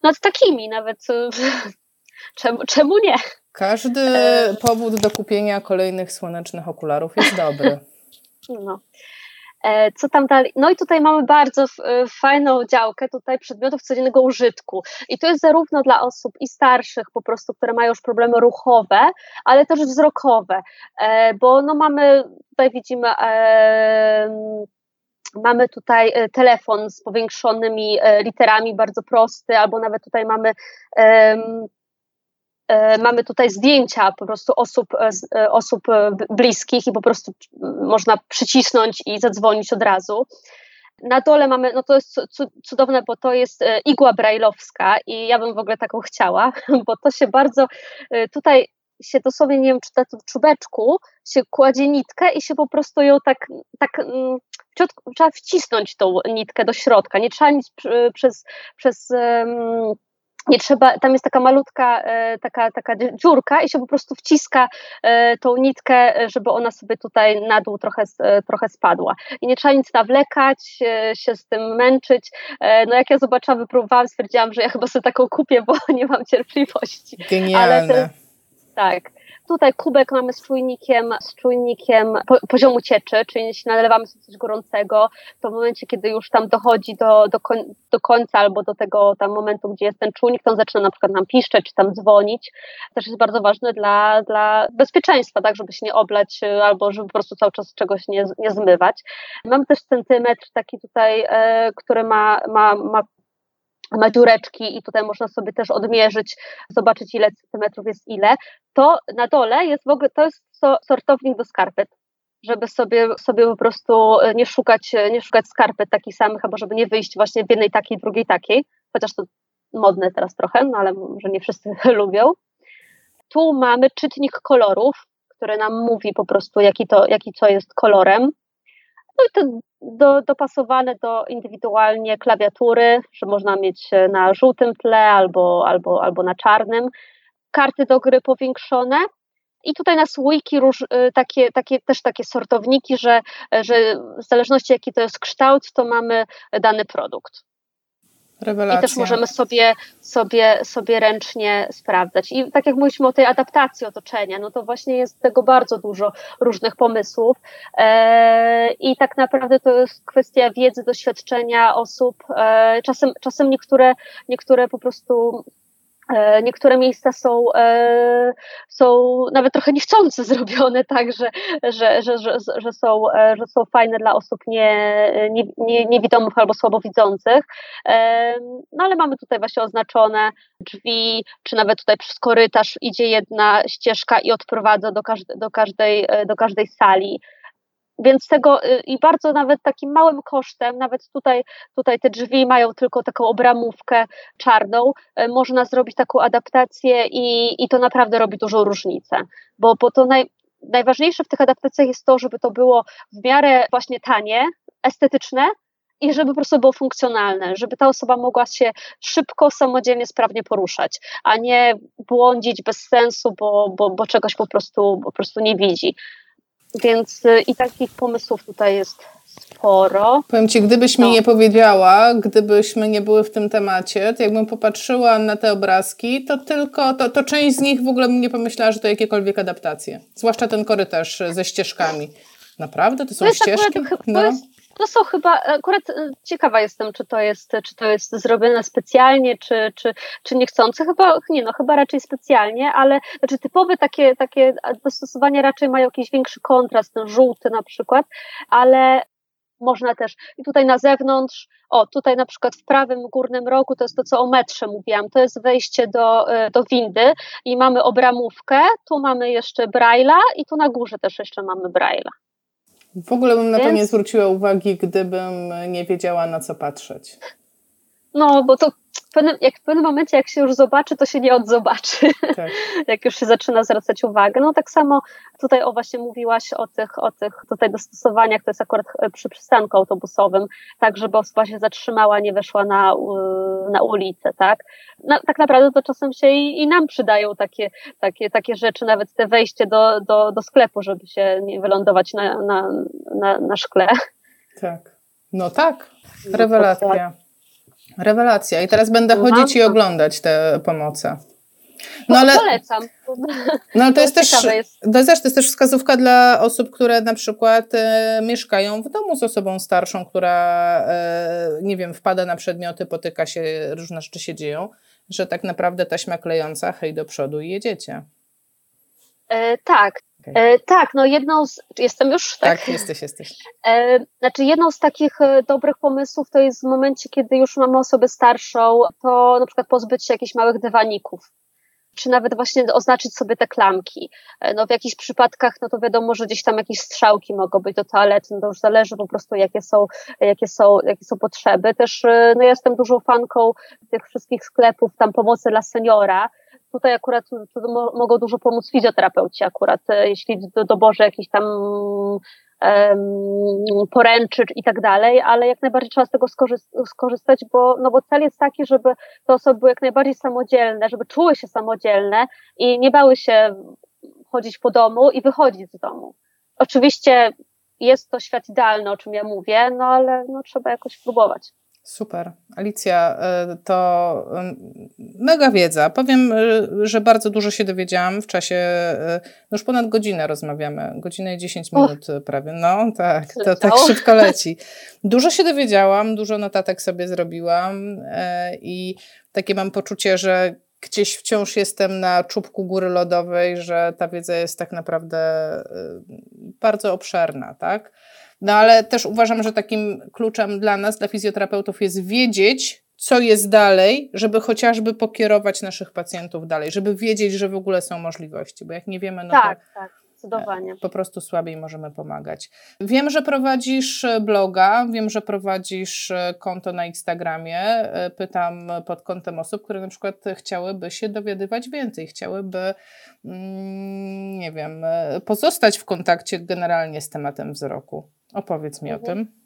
nad takimi nawet. Y, czemu, czemu nie? Każdy e... powód do kupienia kolejnych słonecznych okularów jest dobry. No. E, co tam dalej? No i tutaj mamy bardzo e, fajną działkę tutaj przedmiotów codziennego użytku. I to jest zarówno dla osób i starszych po prostu, które mają już problemy ruchowe, ale też wzrokowe, e, bo no mamy, tutaj widzimy Mamy tutaj telefon z powiększonymi literami, bardzo prosty, albo nawet tutaj mamy mamy tutaj zdjęcia po prostu osób, e, e, osób bliskich i po prostu można przycisnąć i zadzwonić od razu. Na dole mamy, no to jest cudowne, bo to jest igła brajlowska i ja bym w ogóle taką chciała, bo to się bardzo, tutaj się dosłownie, nie wiem, czy to w czubeczku się kładzie nitkę i się po prostu ją tak, tak trzeba wcisnąć tą nitkę do środka, nie trzeba nic przez, przez nie trzeba, tam jest taka malutka e, taka, taka dziurka i się po prostu wciska e, tą nitkę, żeby ona sobie tutaj na dół trochę, e, trochę spadła. I nie trzeba nic nawlekać, się z tym męczyć. No jak ja zobaczyłam, wypróbowałam, stwierdziłam, że ja chyba sobie taką kupię, bo nie mam cierpliwości. Genialne. Ale tak. Tutaj kubek mamy z czujnikiem, z czujnikiem poziomu cieczy, czyli jeśli nalewamy sobie coś gorącego, to w momencie, kiedy już tam dochodzi do, do, koń, do końca albo do tego tam momentu, gdzie jest ten czujnik, to on zaczyna na przykład nam piszczeć, czy tam dzwonić. Też jest bardzo ważne dla, dla bezpieczeństwa, tak, żeby się nie oblać albo żeby po prostu cały czas czegoś nie, nie zmywać. Mamy też centymetr taki tutaj, e, który ma, ma, ma ma dziureczki i tutaj można sobie też odmierzyć, zobaczyć ile centymetrów jest ile, to na dole jest w ogóle, to jest sortownik do skarpet, żeby sobie, sobie po prostu nie szukać, nie szukać skarpet takich samych, albo żeby nie wyjść właśnie w jednej takiej, drugiej takiej, chociaż to modne teraz trochę, no ale może nie wszyscy lubią. Tu mamy czytnik kolorów, który nam mówi po prostu, jaki to, jaki co jest kolorem. No i to do, dopasowane do indywidualnie klawiatury, że można mieć na żółtym tle albo, albo, albo na czarnym. Karty do gry powiększone. I tutaj na słoiki y, takie, takie, też takie sortowniki, że, że w zależności jaki to jest kształt, to mamy dany produkt. Rewelacja. I też możemy sobie, sobie, sobie ręcznie sprawdzać. I tak jak mówiliśmy o tej adaptacji otoczenia, no to właśnie jest tego bardzo dużo różnych pomysłów. E, I tak naprawdę to jest kwestia wiedzy, doświadczenia osób. E, czasem, czasem niektóre, niektóre po prostu niektóre miejsca są, e, są nawet trochę niechcący zrobione, tak, że, że, że, że, że, są, e, że są fajne dla osób nie, nie, nie, niewidomych albo słabowidzących. No ale mamy tutaj właśnie oznaczone drzwi, czy nawet tutaj przez korytarz idzie jedna ścieżka i odprowadza do, każde, do, każdej, do każdej sali Więc tego y, i bardzo nawet takim małym kosztem, nawet tutaj, tutaj te drzwi mają tylko taką obramówkę czarną, y, można zrobić taką adaptację i, i to naprawdę robi dużą różnicę, bo, bo to naj, najważniejsze w tych adaptacjach jest to, żeby to było w miarę właśnie tanie, estetyczne, i żeby po prostu było funkcjonalne, żeby ta osoba mogła się szybko, samodzielnie, sprawnie poruszać, a nie błądzić bez sensu, bo, bo, bo czegoś po prostu, po prostu nie widzi. Więc y, i takich pomysłów tutaj jest sporo. Powiem Ci, gdybyś no. mi nie powiedziała, gdybyśmy nie były w tym temacie, to jakbym popatrzyła na te obrazki, to tylko, to, to część z nich w ogóle bym nie pomyślała, że to jakiekolwiek adaptacje. Zwłaszcza ten korytarz ze ścieżkami. Naprawdę? To są to ścieżki? Akurat, no. to, jest, to są chyba, akurat e, ciekawa jestem, czy to jest, czy to jest zrobione specjalnie, czy, czy, czy niechcące. Chyba, nie no, chyba raczej specjalnie, ale znaczy typowe takie, takie dostosowania raczej mają jakiś większy kontrast, ten żółty na przykład, ale można też i tutaj na zewnątrz, o tutaj na przykład w prawym górnym rogu, to jest to co o metrze mówiłam, to jest wejście do, e, do windy i mamy obramówkę, tu mamy jeszcze Braille'a i tu na górze też jeszcze mamy Braille'a. W ogóle bym na Więc... to nie zwróciła uwagi, gdybym nie wiedziała na co patrzeć. No, bo to w pewnym, jak w pewnym momencie, jak się już zobaczy, to się nie odzobaczy. Tak. jak już się zaczyna zwracać uwagę. No tak samo tutaj o właśnie mówiłaś o tych, o tych tutaj dostosowaniach, to jest akurat przy przystanku autobusowym, tak żeby osoba się zatrzymała, nie weszła na, na ulicę, tak? No, tak naprawdę to czasem się i, i nam przydają takie, takie, takie rzeczy, nawet te wejście do, do, do sklepu, żeby się nie wylądować na, na, na, na szkle. Tak. No tak, no rewelacja. Rewelacja. I teraz będę no chodzić i oglądać te pomoce. No, ale, polecam. No ale to, jest też, to jest też wskazówka dla osób, które na przykład e, mieszkają w domu z osobą starszą, która, e, nie wiem, wpada na przedmioty, potyka się, różne rzeczy się dzieją, że tak naprawdę taśma klejąca, hej do przodu i jedziecie. E, tak, Okay. E, tak, no jedną z. Jestem już? Tak, tak jesteś, jesteś. E, znaczy, jedną z takich e, dobrych pomysłów to jest w momencie, kiedy już mamy osobę starszą, to na przykład pozbyć się jakichś małych dywaników. Czy nawet właśnie oznaczyć sobie te klamki. No w jakichś przypadkach, no to wiadomo, że gdzieś tam jakieś strzałki mogą być do toalety, no to już zależy po prostu jakie są, jakie są, jakie są potrzeby. Też, no ja jestem dużą fanką tych wszystkich sklepów, tam pomocy dla seniora, tutaj akurat to mogą dużo pomóc fizjoterapeuci akurat, e, jeśli do doborze jakichś tam um, poręczy i tak dalej, ale jak najbardziej trzeba z tego skorzystać, bo, no bo cel jest taki, żeby te osoby były jak najbardziej samodzielne, żeby czuły się samodzielne i nie bały się chodzić po domu i wychodzić z domu. Oczywiście jest to świat idealny, o czym ja mówię, no ale no, trzeba jakoś próbować. Super. Alicja, y, to mega wiedza. Powiem, y, że bardzo dużo się dowiedziałam w czasie, y, no już ponad godzinę rozmawiamy, godzinę i 10 minut prawie. No tak, to tak szybko leci. Dużo się dowiedziałam, dużo notatek sobie zrobiłam i takie mam poczucie, że gdzieś wciąż jestem na czubku góry lodowej, że ta wiedza jest tak naprawdę bardzo obszerna, tak? No ale też uważam, że takim kluczem dla nas, dla fizjoterapeutów jest wiedzieć, co jest dalej, żeby chociażby pokierować naszych pacjentów dalej, żeby wiedzieć, że w ogóle są możliwości, bo jak nie wiemy, no tak, to tak. Zdecydowanie. Po prostu słabiej możemy pomagać. Wiem, że prowadzisz e, bloga, wiem, że prowadzisz e, konto na Instagramie. E, pytam pod kątem osób, które na przykład chciałyby się dowiadywać więcej, chciałyby, mm, nie wiem, pozostać w kontakcie generalnie z tematem wzroku. Opowiedz mi mhm. o tym.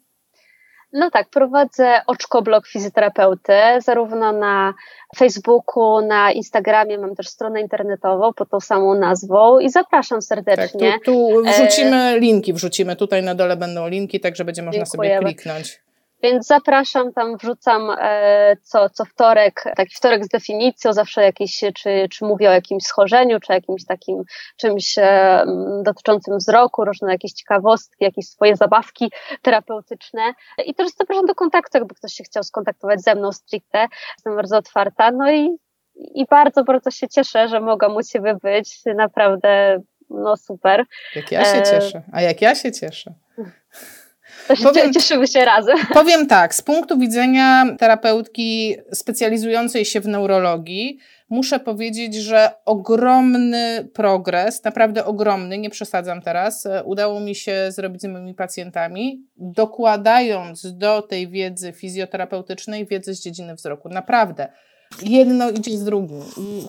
No tak, prowadzę oczkoblog fizjoterapeuty, zarówno na Facebooku, na Instagramie, mam też stronę internetową pod tą samą nazwą i zapraszam serdecznie. Tak, tu, tu wrzucimy e... linki, wrzucimy tutaj na dole będą linki, tak że będzie można Dziękujemy. sobie kliknąć. Więc zapraszam, tam wrzucam e, co, co wtorek, taki wtorek z definicją, zawsze jakiś, czy, czy mówię o jakimś schorzeniu, czy jakimś takim czymś e, dotyczącym wzroku, różne jakieś ciekawostki, jakieś swoje zabawki terapeutyczne. I też zapraszam do kontaktu, jakby ktoś się chciał skontaktować ze mną stricte. Jestem bardzo otwarta. No i, i bardzo, bardzo się cieszę, że mogłam u Ciebie być. Naprawdę, no super. Jak ja się e, cieszę. A jak ja się cieszę. Powiem, cieszymy się razem. Powiem tak, z punktu widzenia terapeutki specjalizującej się w neurologii, muszę powiedzieć, że ogromny progres, naprawdę ogromny, nie przesadzam teraz, e, udało mi się zrobić z moimi pacjentami, dokładając do tej wiedzy fizjoterapeutycznej wiedzy z dziedziny wzroku. Naprawdę. Jedno idzie z drugim.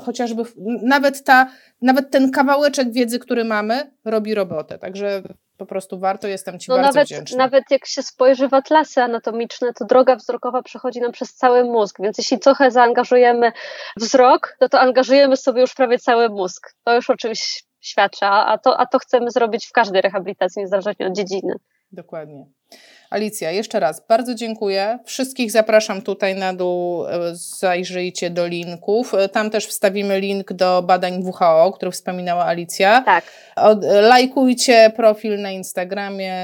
Chociażby nawet, ta, nawet ten kawałeczek wiedzy, który mamy, robi robotę. Także po prostu warto, jestem Ci no bardzo nawet, wdzięczna. Nawet jak się spojrzy w atlasy anatomiczne, to droga wzrokowa przechodzi nam przez cały mózg, więc jeśli trochę zaangażujemy wzrok, no to angażujemy sobie już prawie cały mózg. To już o czymś świadczy, a to, a to chcemy zrobić w każdej rehabilitacji, niezależnie od dziedziny. Dokładnie. Alicja, jeszcze raz bardzo dziękuję. Wszystkich zapraszam tutaj na dół, e, zajrzyjcie do linków. E, tam też wstawimy link do badań WHO, o których wspominała Alicja. Tak. Od, lajkujcie profil na Instagramie,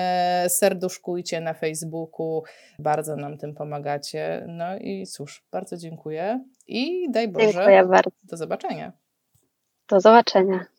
serduszkujcie na Facebooku. Bardzo nam tym pomagacie. No i cóż, bardzo dziękuję i daj Boże. Dziękuję bardzo. Do zobaczenia. Do zobaczenia.